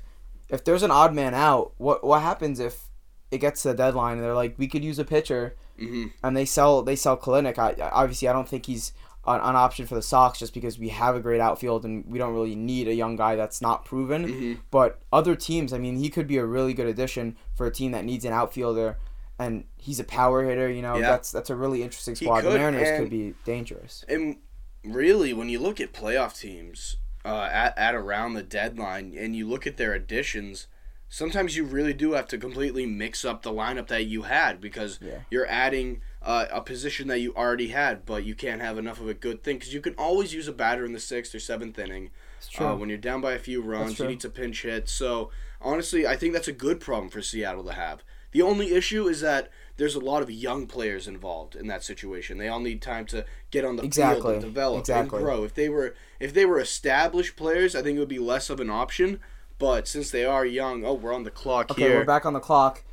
If there's an odd man out, what what happens if it gets to the deadline and they're like, we could use a pitcher, hmm and they sell they sell Kelenic. I, obviously I don't think he's an, an option for the Sox just because we have a great outfield and we don't really need a young guy that's not proven. hmm But other teams, I mean, he could be a really good addition for a team that needs an outfielder, and he's a power hitter. You know, Yeah. that's that's a really interesting squad. the Mariners could be dangerous. And really, when you look at playoff teams uh, at, at around the deadline and you look at their additions, sometimes you really do have to completely mix up the lineup that you had because Yeah. you're adding uh, a position that you already had, but you can't have enough of a good thing because you can always use a batter in the sixth or seventh inning. Uh, when you're down by a few runs, you need to pinch hit. So honestly, I think that's a good problem for Seattle to have. The only issue is that there's a lot of young players involved in that situation. They all need time to get on the field and develop Exactly. and grow. If they were if they were established players, I think it would be less of an option. But since they are young, oh, we're on the clock okay, here. we're back on the clock.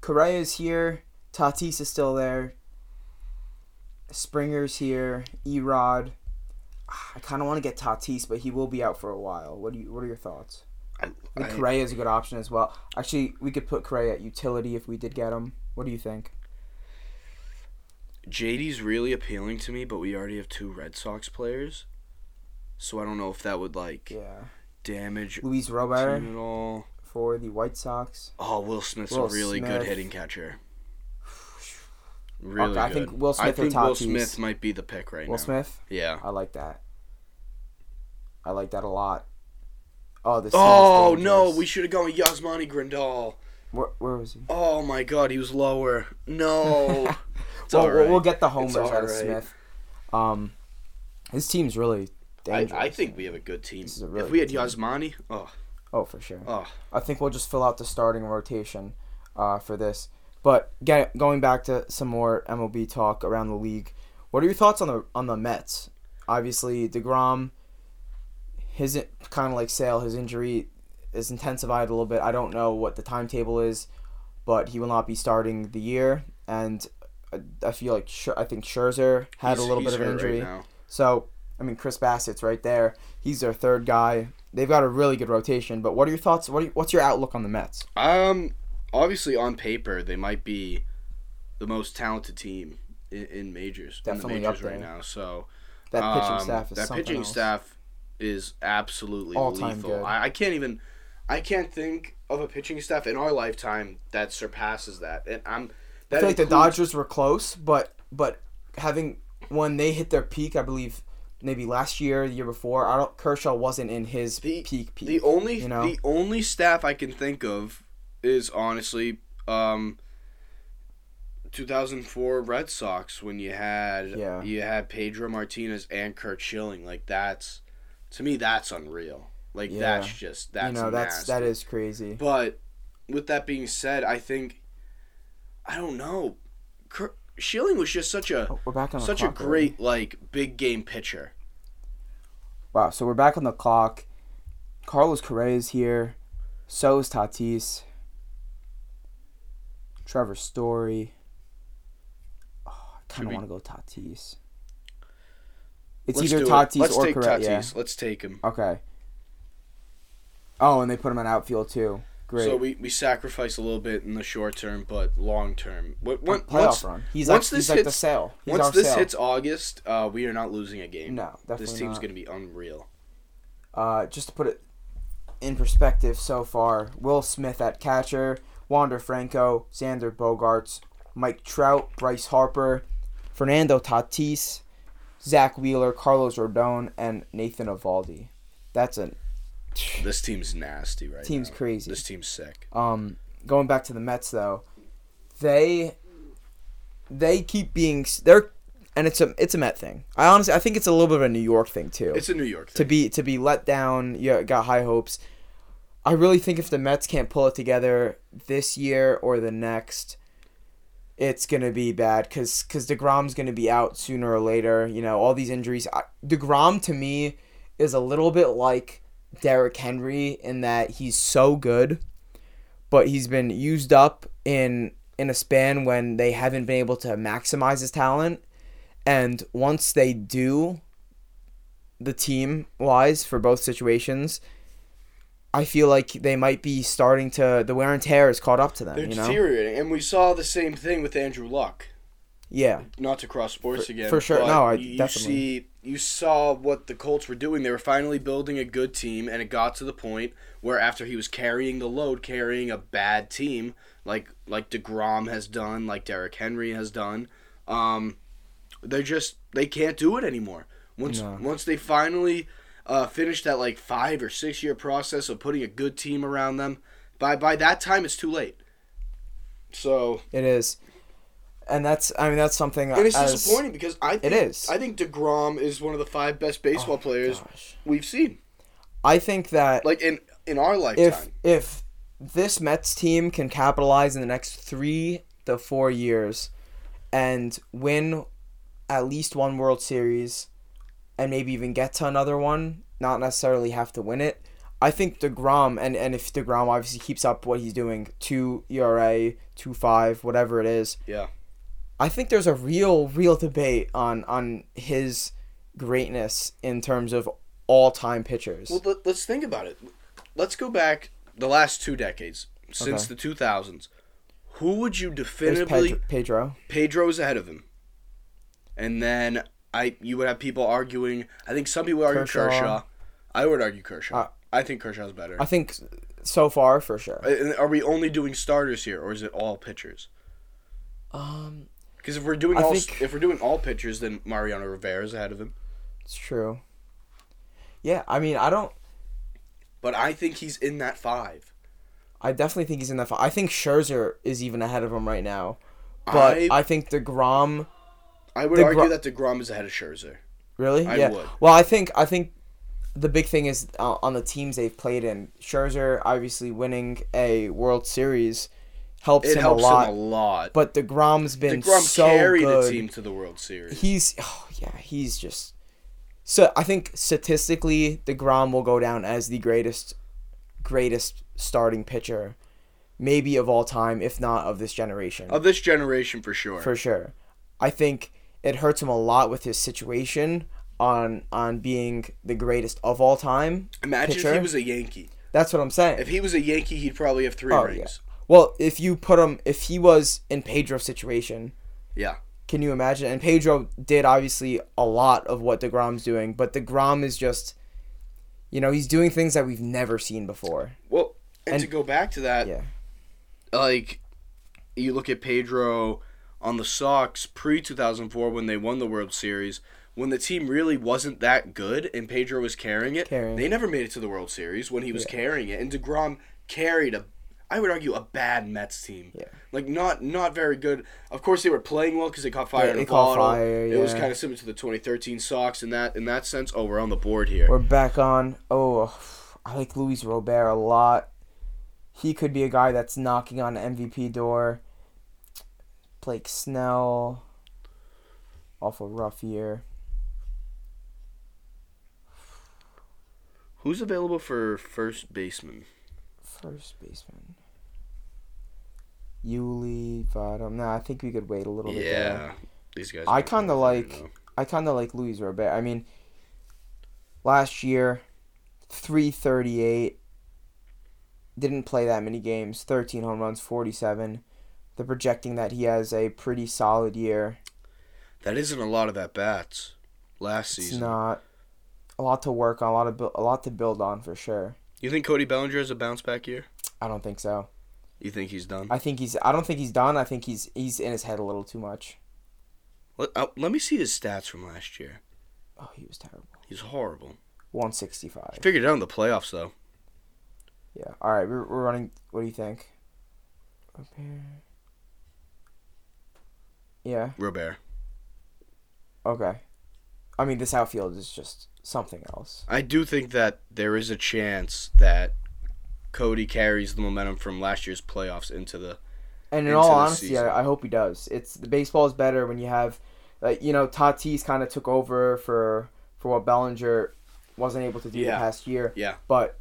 Correa's here. Tatis is still there. Springer's here. Erod. Ah, I kind of want to get Tatis, but he will be out for a while. What do you? What are your thoughts? I, I think Correa is a good option as well. Actually, we could put Correa at utility if we did get him. What do you think? JD's really appealing to me, but we already have two Red Sox players, so I don't know if that would like Yeah. damage Luis Robert team at all. for the White Sox. Oh, Will Smith's Will a really Smith. good hitting catcher. (sighs) Really Okay, I think Will Smith or think Will. Smith might be the pick right Will now. Will Smith. Yeah. I like that. I like that a lot. Oh, this. Oh no, we should have gone with Yasmani Grandal. Where, where was he? Oh my God, he was lower. No. (laughs) well, we'll- right. we'll get the homers out of right. Smith. Um, his team's really I, dangerous. I think we have a good team. A really if we had team. Yasmani, oh, Oh, for sure. oh, I think we'll just fill out the starting rotation uh, for this. But get, going back to some more MLB talk around the league, what are your thoughts on the on the Mets? Obviously, Degrom, his kind of like Sale, his injury is intensified a little bit. I don't know what the timetable is, but he will not be starting the year, and I- I feel like I think Scherzer had he's- a little bit of an hurt right injury. So, I mean, Chris Bassitt's right there. He's their third guy. They've got a really good rotation. But what are your thoughts? What are you, what's your outlook on the Mets? Um, obviously on paper they might be the most talented team in, in majors, Definitely in majors up right now. So That pitching um, staff is that pitching else. staff is absolutely All-time lethal. I, I can't even, I can't think of a pitching staff in our lifetime that surpasses that. And I'm. I That feel like the Dodgers were close, but but having when they hit their peak, I believe maybe last year, the year before, I don't Kershaw wasn't in his The- peak peak. The only you know? the only staff I can think of is honestly um 2004 Red Sox when you had Yeah. you had Pedro Martinez and Curt Schilling like that's to me that's unreal. Like Yeah. that's just that's you know, that's nasty. that is crazy. But with that being said, I think I don't know. Curt, Schilling was just such a Oh, we're back on such a already. great like big game pitcher. Wow, so we're back on the clock. Carlos Correa is here. So is Tatis. Trevor Story. Oh, I kind of want to go Tatis. It's either do it. Tatis Let's or take Correa. Tatis. Yeah. Let's take him. Okay. Oh, and they put him in outfield too. Great. So we, we sacrifice a little bit in the short term, but long term. What, when, playoff once run. He's once like, this he's like the sale. He's once this sale. hits August, uh, we are not losing a game. no, definitely this team's not. gonna be unreal. Uh, just to put it in perspective so far, Will Smith at catcher, Wander Franco, Xander Bogaerts, Mike Trout, Bryce Harper, Fernando Tatis, Zack Wheeler, Carlos Rodon, and Nathan Eovaldi. That's a This team's nasty right team's now. crazy. This team's sick. Um, going back to the Mets though, they they keep being they're and it's a it's a Met thing. I honestly I think it's a little bit of a New York thing too. It's a New York to be to be let down, you got high hopes. I really think if the Mets can't pull it together this year or the next, it's gonna be bad because because Degrom's gonna be out sooner or later. You know all these injuries. I, Degrom to me is a little bit like Derrick Henry in that he's so good, but he's been used up in in a span when they haven't been able to maximize his talent. And once they do, the team wise for both situations, I feel like they might be starting to the wear and tear is caught up to them. They're you know, deteriorating, and we saw the same thing with Andrew Luck. yeah, Not to cross sports For- again, for sure. No, I you, you definitely- see, you saw what the Colts were doing. They were finally building a good team, and it got to the point where after he was carrying the load, carrying a bad team like like Degrom has done, like Derrick Henry has done, um, they just they can't do it anymore. Once No. once they finally uh, finish that like five or six year process of putting a good team around them, by by that time it's too late. So it is, and that's I mean that's something. and it's as- disappointing because I think, is. I think Degrom is one of the five best baseball Oh, players gosh. we've seen, I think that like in in our lifetime. if if this Mets team can capitalize in the next three to four years and win at least one World Series and maybe even get to another one, not necessarily have to win it. I think Degrom and and if Degrom obviously keeps up what he's doing, two ERA, two five, whatever it is, yeah, I think there's a real real debate on on his greatness in terms of all time pitchers. well let, let's think about it. Let's go back the last two decades since Okay. the two thousands. Who would you definitively? Pedro, Pedro. Pedro's ahead of him, and then I you would have people arguing. I think some people argue Kershaw. Kershaw. I would argue Kershaw. Uh, I think Kershaw's better. I think so far for sure. Uh, Are we only doing starters here, or is it all pitchers? Um, Because if we're doing I all think- if we're doing all pitchers, then Mariano Rivera's ahead of him. it's true. Yeah, I mean, I don't. But I think he's in that five. I definitely think he's in that. five. I think Scherzer is even ahead of him right now, but I, I, think Degrom. I would the argue that Degrom is ahead of Scherzer. Really? I yeah. would. Well, I think I think the big thing is uh, on the teams they've played in. Scherzer obviously winning a World Series helps It him helps a lot, him a lot. but Degrom's been Degrom so carried good. the team to the World Series. He's oh yeah, he's just so I think statistically DeGrom will go down as the greatest greatest starting pitcher maybe of all time if not of this generation. of this generation, for sure. for sure. I think it hurts him a lot with his situation on on being the greatest of all time. Imagine if he was a Yankee. That's what I'm saying. If he was a Yankee, he'd probably have three Oh, rings. Well, if you put him if he was in Pedro's situation, Yeah. Can you imagine? And Pedro did obviously a lot of what DeGrom's doing, but DeGrom is just, you know, he's doing things that we've never seen before. Well, and, And- to go back to that, Yeah. like you look at Pedro on the Sox pre 2004 when they won the World Series, when the team really wasn't that good and Pedro was carrying it, Carrying. they never made it to the World Series when he was Yeah. carrying it. And DeGrom carried a I would argue a bad Mets team. Yeah. Like not not very good. Of course they were playing well because they caught fire Yeah, in they a caught bottle. fire, It was kind of similar to the 2013 Sox in that in that sense. Oh, we're on the board here. We're back on. Oh, I like Luis Robert a lot. He could be a guy that's knocking on an MVP door. Blake Snell. Awful rough year. Who's available for first baseman? First baseman. Yuli, Vadam. Nah, I think we could wait a little bit there. Yeah, these guys. I kinda like- I kind of like Luis Robert. I mean, last year, 338. Didn't play that many games. 13 home runs, 47. They're projecting that he has a pretty solid year. That isn't a lot of at bats last season. It's not a lot to work on, a lot of bu- a lot to build on for sure. You think Cody Bellinger has a bounce back year? I don't think so. You think he's done? I think he's. I don't think he's done. I think he's he's in his head a little too much. Let, uh, let me see his stats from last year. Oh, he was terrible. He's horrible. One sixty five. Figured it out in the playoffs though. Yeah. All right, we're we're running. What do you think? Robert. Yeah. Robert. Okay. I mean, this outfield is just something else. I do think that there is a chance that Cody carries the momentum from last year's playoffs into the. And in all honesty, season. I, I hope he does. It's the baseball is better when you have, like you know, Tatis kind of took over for for what Bellinger wasn't able to do Yeah. the past year. Yeah. But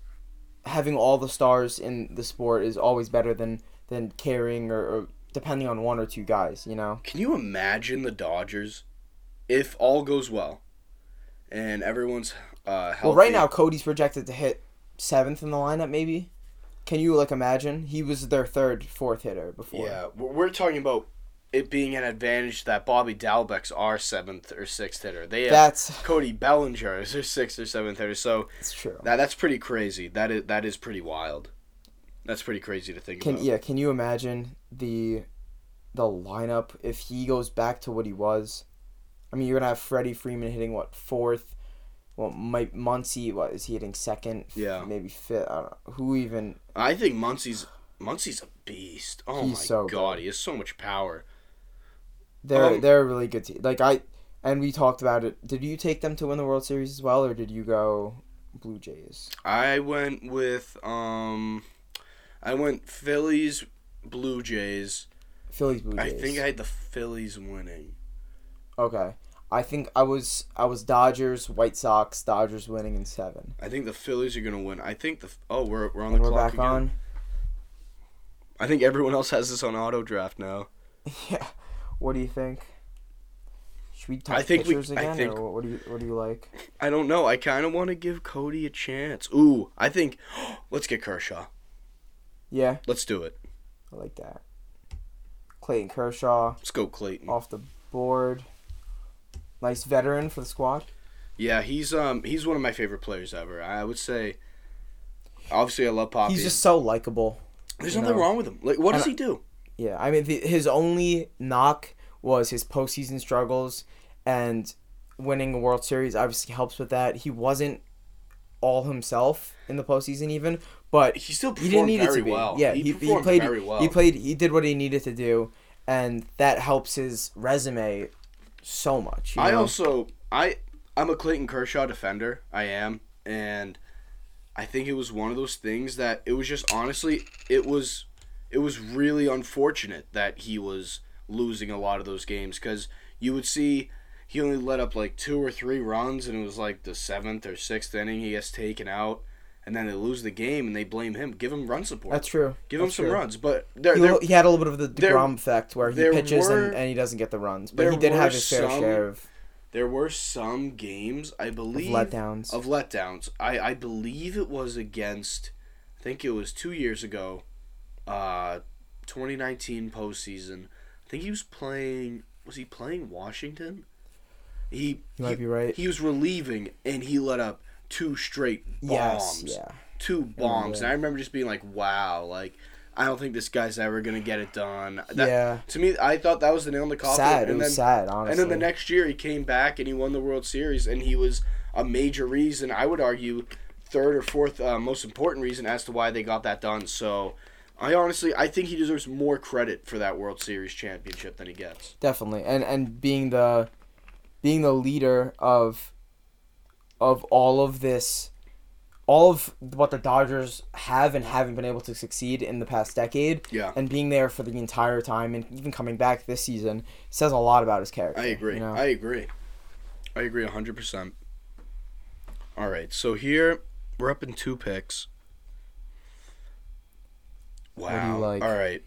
having all the stars in the sport is always better than than carrying or, or depending on one or two guys. You know. Can you imagine the Dodgers if all goes well and everyone's uh, healthy? Well, right now Cody's projected to hit seventh in the lineup. Maybe. Can you like imagine? He was their third, fourth hitter before. Yeah, we're we're talking about it being an advantage that Bobby Dalbec's our seventh or sixth hitter. They have That's (laughs) Cody Bellinger as their sixth or seventh hitter. So it's true. that that's pretty crazy. That is that is pretty wild. That's pretty crazy to think Can about. yeah? Can you imagine the the lineup if he goes back to what he was? I mean, you're gonna have Freddie Freeman hitting what fourth. Well, Mike Muncy, what is he hitting second? Yeah. maybe fifth. I don't know. Who even? I think Muncy's Muncy's a beast. Oh He's my so god, good. he has so much power. They're Um, they're a really good team. Like I, and we talked about it. Did you take them to win the World Series as well, or did you go Blue Jays? I went with um, I went Phillies, Blue Jays. Phillies Blue Jays. I think I had the Phillies winning. Okay. I think I was I was Dodgers, White Sox, Dodgers winning in seven. I think the Phillies are gonna win. I think the oh we're we're on And the we're clock back again. on. I think everyone else has this on auto draft now. (laughs) Yeah. What do you think? Should we talk I think we- pitchers I again, think- or what do you what do you like? I don't know. I kind of want to give Cody a chance. Ooh, I think (gasps) let's get Kershaw. Yeah, Let's do it. I like that. Clayton Kershaw Let's go Clayton. off the board. Nice veteran for the squad. Yeah, he's um he's one of my favorite players ever. I would say. Obviously, I love Poppy. He's just so likable. There's nothing know. wrong with him. Like, what does And he do? Yeah, I mean the, his only knock was his postseason struggles, and winning a World Series obviously helps with that. He wasn't all himself in the postseason even, but He still he performed didn't need it very to be. well. Yeah, he, he, he played very well. he played he did what he needed to do, and that helps his resume so much. I know? also I I'm a Clayton Kershaw defender. I am, and I think it was one of those things that it was just honestly it was it was really unfortunate that he was losing a lot of those games because you would see he only let up like two or three runs and it was like the seventh or sixth inning he gets taken out and then they lose the game and they blame him give him run support that's true. give him some true. runs but there He, there, he had a little bit of the Degrom effect where he pitches were- and, and he doesn't get the runs, but he did have his fair some share of, there were some games I of believe letdowns. of letdowns. I, I believe it was against, I think it was two years ago, uh, 2019 postseason. I think he was playing. Was he playing Washington? He you might be right. he was relieving and he let up two straight yes, bombs. yeah. Two bombs, yeah. and I remember just being like, "Wow!" Like, I don't think this guy's ever gonna get it done. That, yeah. To me, I thought that was the nail in the coffin. Sad. It and was then, sad, honestly. and then the next year he came back and he won the World Series and he was a major reason. I would argue third or fourth uh, most important reason as to why they got that done. So I honestly I think he deserves more credit for that World Series championship than he gets. definitely and and being the being the leader of of all of this all of what the Dodgers have and haven't been able to succeed in the past decade Yeah. and being there for the entire time and even coming back this season says a lot about his character I agree. you know? I agree. I agree 100%. All right. So here we're up in two picks. Wow. What do you like? All right.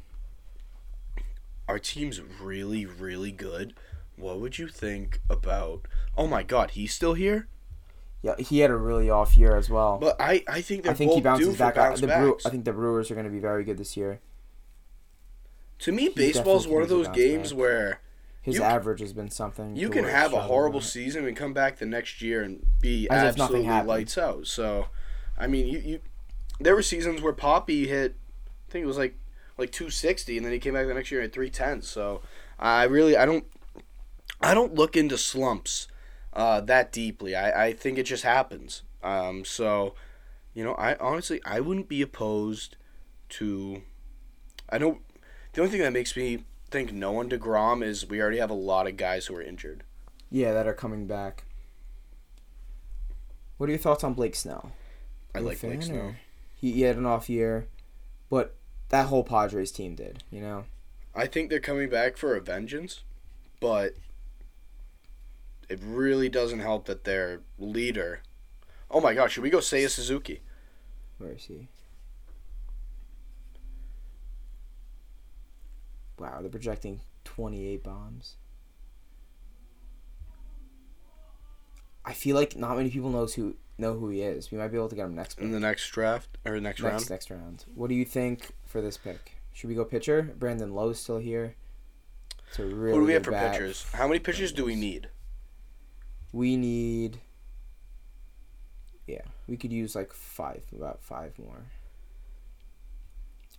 Our team's really really good. What would you think about Oh my god, he's still here? Yeah he had a really off year as well But I I think I think he bounces back bounce the Brew- I think the Brewers are going to be very good this year to me definitely baseball's one of those games back. where his You- average has been something you can have a horrible season and come back the next year and be As absolutely lights out. So, I mean, you, you there were seasons where Poppy hit, I think it was like like 260, and then he came back the next year at 310. So, I really I don't I don't look into slumps uh, that deeply. I, I think it just happens. Um, so, you know, I honestly I wouldn't be opposed to. I know the only thing that makes me think no one Degrom is we already have a lot of guys who are injured. Yeah, that are coming back. What are your thoughts on Blake Snell? I like Blake Snell. or- He, he had an off year, but that whole Padres team did. You know. I think they're coming back for a vengeance, but it really doesn't help that their leader. Oh my gosh, should we go Seiya Suzuki? Where is he? Wow, they're projecting 28 bombs. I feel like not many people knows who know who he is. We might be able to get him next in the next draft or next, next round. next round. What do you think for this pick? Should we go pitcher? Brandon Lowe's still here. It's a really Who do we have for pitchers? How many pitchers do we need? We need. Yeah, we could use like five, about five more.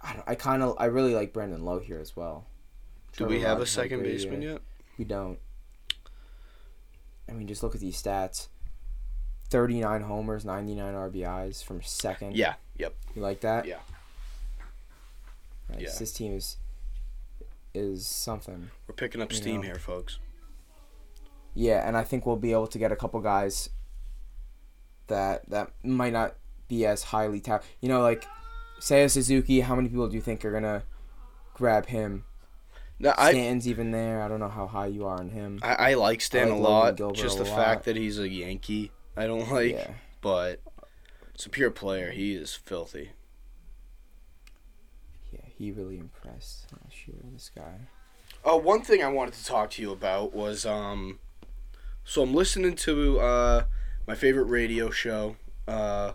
I I kind of I really like Brandon Lowe here as well. Do Trevor we have a second baseman yet? We don't. I mean, just look at these stats. Thirty-nine homers, ninety-nine RBIs from second. Yeah. Yep. You like that? Yeah. Yeah. This team is is something. We're picking up steam know. here, folks. Yeah, and I think we'll be able to get a couple guys that that might not be as highly touted. You know, like Seiya Suzuki. How many people do you think are gonna grab him? No, I, Stanton's even there. I don't know how high you are on him. I I like Stan I like a lot. Gilbert just the lot. fact that he's a Yankee, I don't like. yeah, But it's a pure player. He is filthy. yeah, he really impressed last year. This guy. Uh, one thing I wanted to talk to you about was um, so I'm listening to uh my favorite radio show, uh,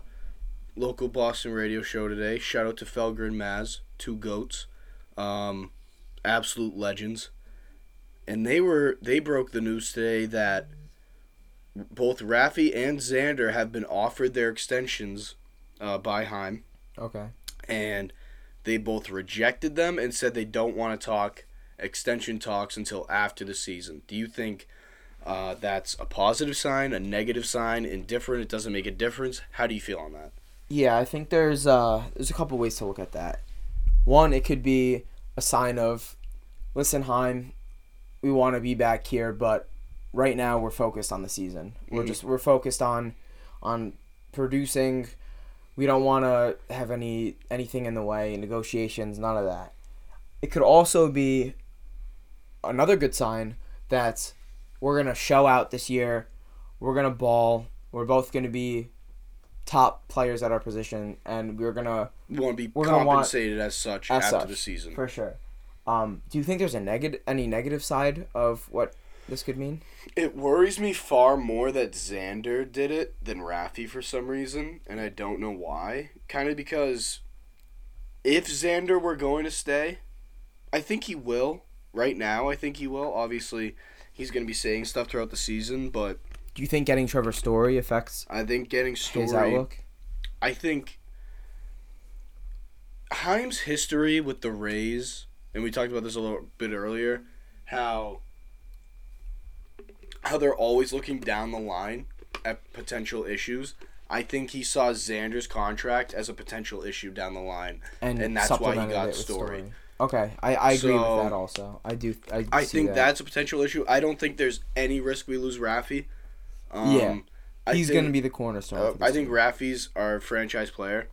local Boston radio show today. Shout out to Felger and Maz, two goats, um, absolute legends, and they were they broke the news today that both Rafi and Xander have been offered their extensions uh, by Chaim Okay. and they both rejected them and said they don't want to talk extension talks until after the season. Do you think uh, that's a positive sign, a negative sign, indifferent? It doesn't make a difference. How do you feel on that? Yeah, I think there's uh there's a couple ways to look at that. One, it could be a sign of, listen, Chaim, we want to be back here, but right now we're focused on the season. We're Mhm. just we're focused on on producing. We don't want to have any anything in the way, negotiations, none of that. It could also be another good sign that we're gonna show out this year. We're gonna ball. We're both gonna be top players at our position, and we're gonna We want to be We're gonna want- compensated as such as after such, the season. for sure. Um, do you think there's a negative, any negative side of what this could mean? It worries me far more that Xander did it than Rafi for some reason, and I don't know why. Kind of because if Xander were going to stay, I think he will. Right now, I think he will. Obviously, he's going to be saying stuff throughout the season, but Do you think getting Trevor Story affects I think getting his Story. outlook? I think Chaim's history with the Rays, and we talked about this a little bit earlier, how how they're always looking down the line at potential issues. I think he saw Xander's contract as a potential issue down the line. And, And that's why he got with Story. Okay, I, I agree So- with that also. I do. I, I think that. that's a potential issue. I don't think there's any risk we lose Rafi. Um, Yeah. He's think- gonna be the cornerstone. Uh, I think team. Rafi's our franchise player,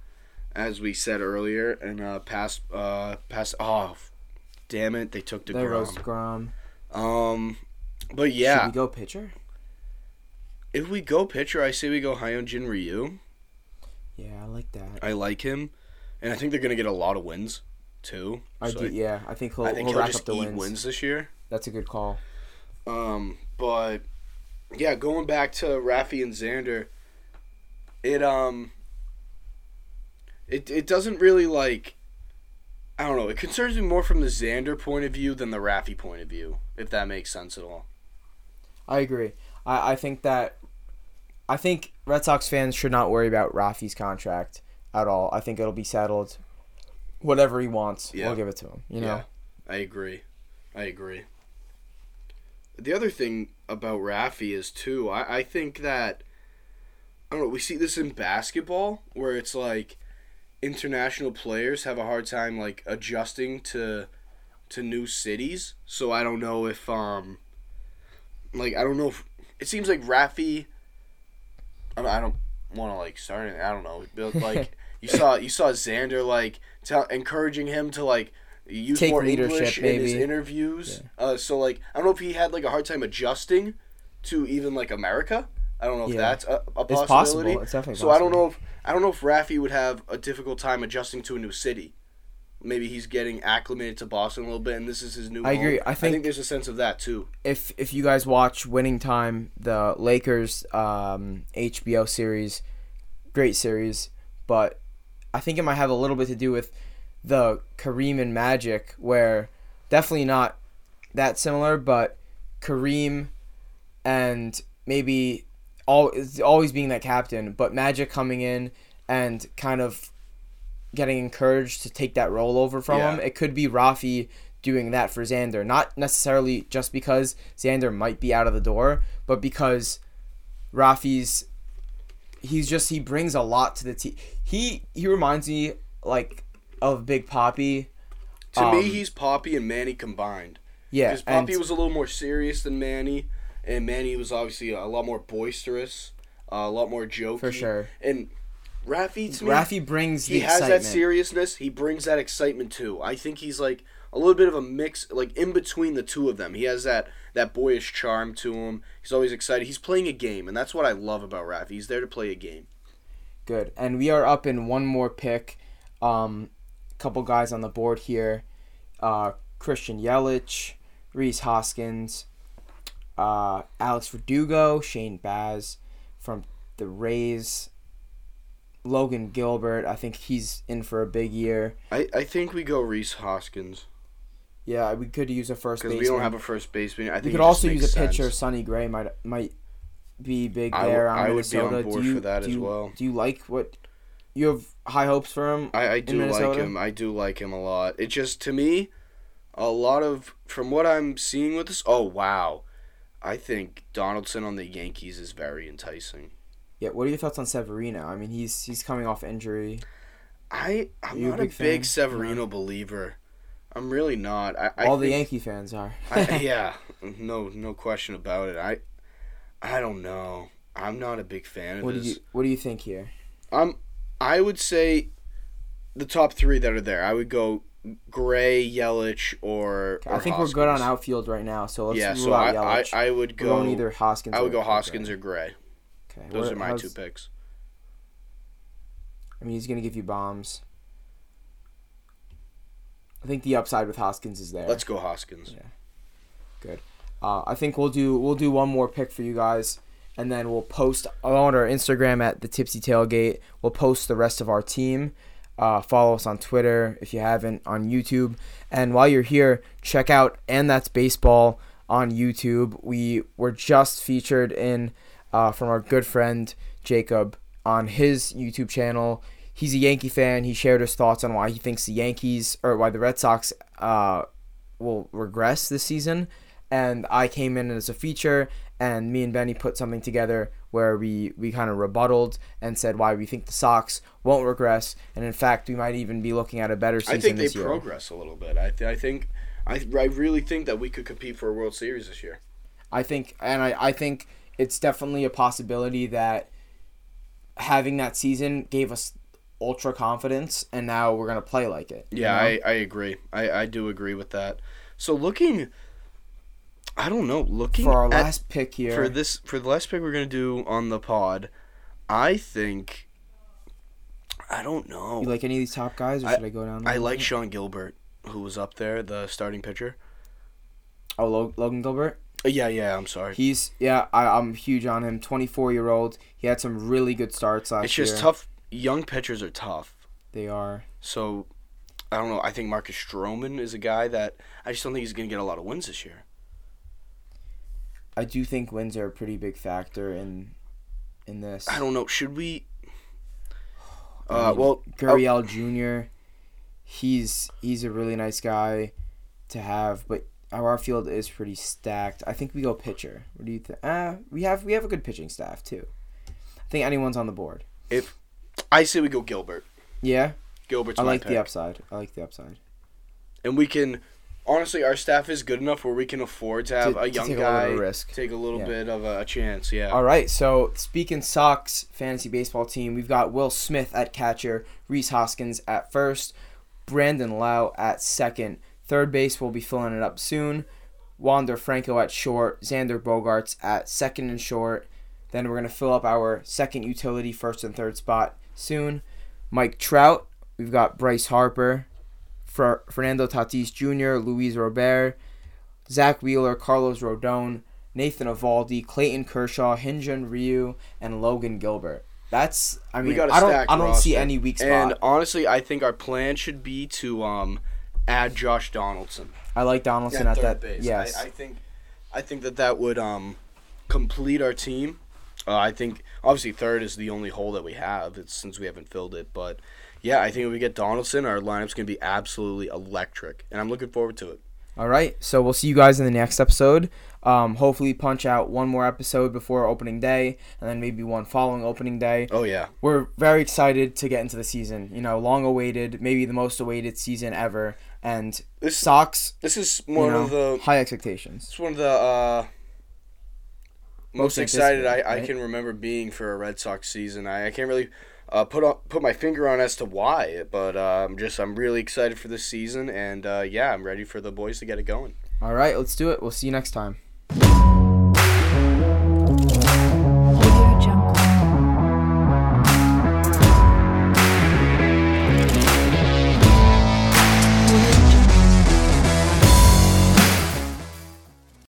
as we said earlier, and uh, past uh past oh, damn it, they took There goes Degrom. Grom. Um, but Should yeah, we go pitcher? if we go pitcher, I say we go Hyunjin Ryu. Yeah, I like that. I like him, and I think they're gonna get a lot of wins, too. I So do. Yeah, I think he'll, I think he'll he'll rack just up the eat wins. wins this year. That's a good call. Um, but yeah, going back to Rafi and Xander, it um, it it doesn't really like, I don't know. It concerns me more from the Xander point of view than the Rafi point of view, if that makes sense at all. I agree. I, I think that I think Red Sox fans should not worry about Rafi's contract at all. I think it'll be settled. Whatever he wants, Yeah. we'll give it to him. You know. Yeah, I agree. I agree. The other thing about Rafi is too. I, I think that I don't know. We see this in basketball where it's like international players have a hard time like adjusting to to new cities. So I don't know if um like I don't know if it seems like Rafi. I don't, I don't want to like start. I don't know. But like (laughs) you saw you saw Xander like tell encouraging him to like use Take more leadership, English in his maybe. interviews. Uh, so like I don't know if he had like a hard time adjusting to even like America. I don't know if Yeah. that's a, a It's possibility. possible. It's definitely so I don't know if I don't know if Rafi would have a difficult time adjusting to a new city. Maybe he's getting acclimated to Boston a little bit, and this is his new. I home. agree. I I think- think there's a sense of that too. if if you guys watch Winning Time, the Lakers um, HBO series, great series, but I think it might have a little bit to do with the Kareem and Magic, where definitely not that similar, but Kareem and maybe all always being that captain, but Magic coming in and kind of getting encouraged to take that role over from Yeah. him. It could be Rafi doing that for Xander, not necessarily just because Xander might be out of the door, but because Rafi's he's just he brings a lot to the team. He he reminds me like of Big Poppy. To Um, me, he's Poppy and Manny combined. Yeah, Because Poppy and was a little more serious than Manny, and Manny was obviously a lot more boisterous, uh, a lot more jokey. for sure. And Rafi, to me, Rafi brings the he has excitement. that seriousness. He brings that excitement too. I think he's like a little bit of a mix, like in between the two of them. He has that that boyish charm to him. He's always excited. He's playing a game, and that's what I love about Rafi. He's there to play a game. Good. And we are up in one more pick. Um, couple guys on the board here. Uh, Christian Yelich, Rhys Hoskins, uh, Alex Verdugo, Shane Baz from the Rays, Logan Gilbert. I think he's in for a big year. I, I think we go Rhys Hoskins Yeah, we could use a first because we don't have a first baseman. I think we could also use a pitcher. sense. Sonny Gray might might be big there on I would be on board do you, for that as you- well. Do you like what? You have high hopes for him. I, I do like him. I do like him a lot. It just to me, a lot of from what I'm seeing with this. Oh wow, I think Donaldson on the Yankees is very enticing. Yeah, what are your thoughts on Severino? I mean, he's he's coming off injury. I I'm a not a big big? Severino believer. I'm really not. I, I All the think- Yankee fans are. (laughs) I, (laughs) yeah, no no question about it. I I don't know. I'm not a big fan of what do you What do you think here? Um, I would say the top three that are there. I would go Gray, Yelich, or. I or think we're good on outfield right now, so let's yeah, so out I, I Yelich. I would go. either Hoskins. I would or- go or Hoskins Gray. or Gray. Okay, Those what- are my two picks. I mean, he's gonna give you bombs. I think the upside with Hoskins is there. Let's go Hoskins. Yeah. Good. Uh, I think we'll do we'll do one more pick for you guys, and then we'll post on our Instagram at the Tipsy Tailgate. We'll post the rest of our team. Uh, follow us on Twitter if you haven't on YouTube. And while you're here, check out and that's baseball on YouTube. We were just featured in uh, from our good friend Jacob on his YouTube channel. He's a Yankee fan. He shared his thoughts on why he thinks the Yankees or why the Red Sox uh, will regress this season. And I came in as a feature, and me and Benny put something together where we, we kind of rebutted and said why we think the Sox won't regress, and in fact we might even be looking at a better season I think they year. progress a little bit. I th- I think I I really think that we could compete for a World Series this year. I think, and I, I think it's definitely a possibility that having that season gave us ultra confidence, and now we're gonna play like it. Yeah, know? I, I agree. I, I do agree with that. So looking, I don't know. Looking for our at- last pick here. for this for the last pick we're gonna do on the pod, I think. I don't know. you like any of these top guys, or I- should I go down? I like Sean Gilbert, who was up there, the starting pitcher. Oh, Logan Gilbert. Uh, yeah, yeah. I'm sorry. He's yeah, I, I'm huge on him. 24 year old. He had some really good starts last year. It's just year. tough. Young pitchers are tough. They are. So, I don't know. I think Marcus Stroman is a guy that I just don't think he's gonna get a lot of wins this year. I do think wins are a pretty big factor in in this. I don't know. Should we? (sighs) I Uh, mean, well, Gurriel Jr. He's he's a really nice guy to have, but our field is pretty stacked. I think we go pitcher. What do you think? Uh, we have we have a good pitching staff too. I think anyone's on the board. If I say we go Gilbert. Yeah, Gilbert's I like pick. the upside. I like the upside. and we can honestly our staff is good enough where we can afford to have To- a young take guy of risk. take a little Yeah. bit of a, a chance. Yeah. All right, so speaking Sox fantasy baseball team, we've got Will Smith at catcher, Rhys Hoskins at first, Brandon Lowe at second. Third base will be filling it up soon. Wander Franco at short, Xander Bogaerts at second and short. Then we're gonna fill up our second utility, first and third spot soon. Mike Trout, we've got Bryce Harper, Fer- Fernando Tatis Jr., Luis Robert, Zack Wheeler, Carlos Rodon, Nathan Eovaldi, Clayton Kershaw, Hyun-jin Ryu, and Logan Gilbert. That's I mean I don't I don't see any weak spot. And honestly, I think our plan should be to um add Josh Donaldson. I like Donaldson at that. Base. Yes. I, I think I think that that would um complete our team. Uh, I think obviously third is the only hole that we have. It's since we haven't filled it, but yeah, I think if we get Donaldson, our lineup's gonna be absolutely electric, and I'm looking forward to it. All right. So we'll see you guys in the next episode. Um, hopefully punch out one more episode before opening day, and then maybe one following opening day. Oh yeah, We're very excited to get into the season. You know, long awaited, maybe the most awaited season ever, and this Sox. this is You one know, of the high expectations. It's one of the uh, most Most excited I, anticipated, I can remember being for a Red Sox season. I, I can't really uh, put on, put my finger on as to why, but uh, I'm just I'm really excited for this season, and uh, yeah, I'm ready for the boys to get it going. All right, let's do it. We'll see you next time.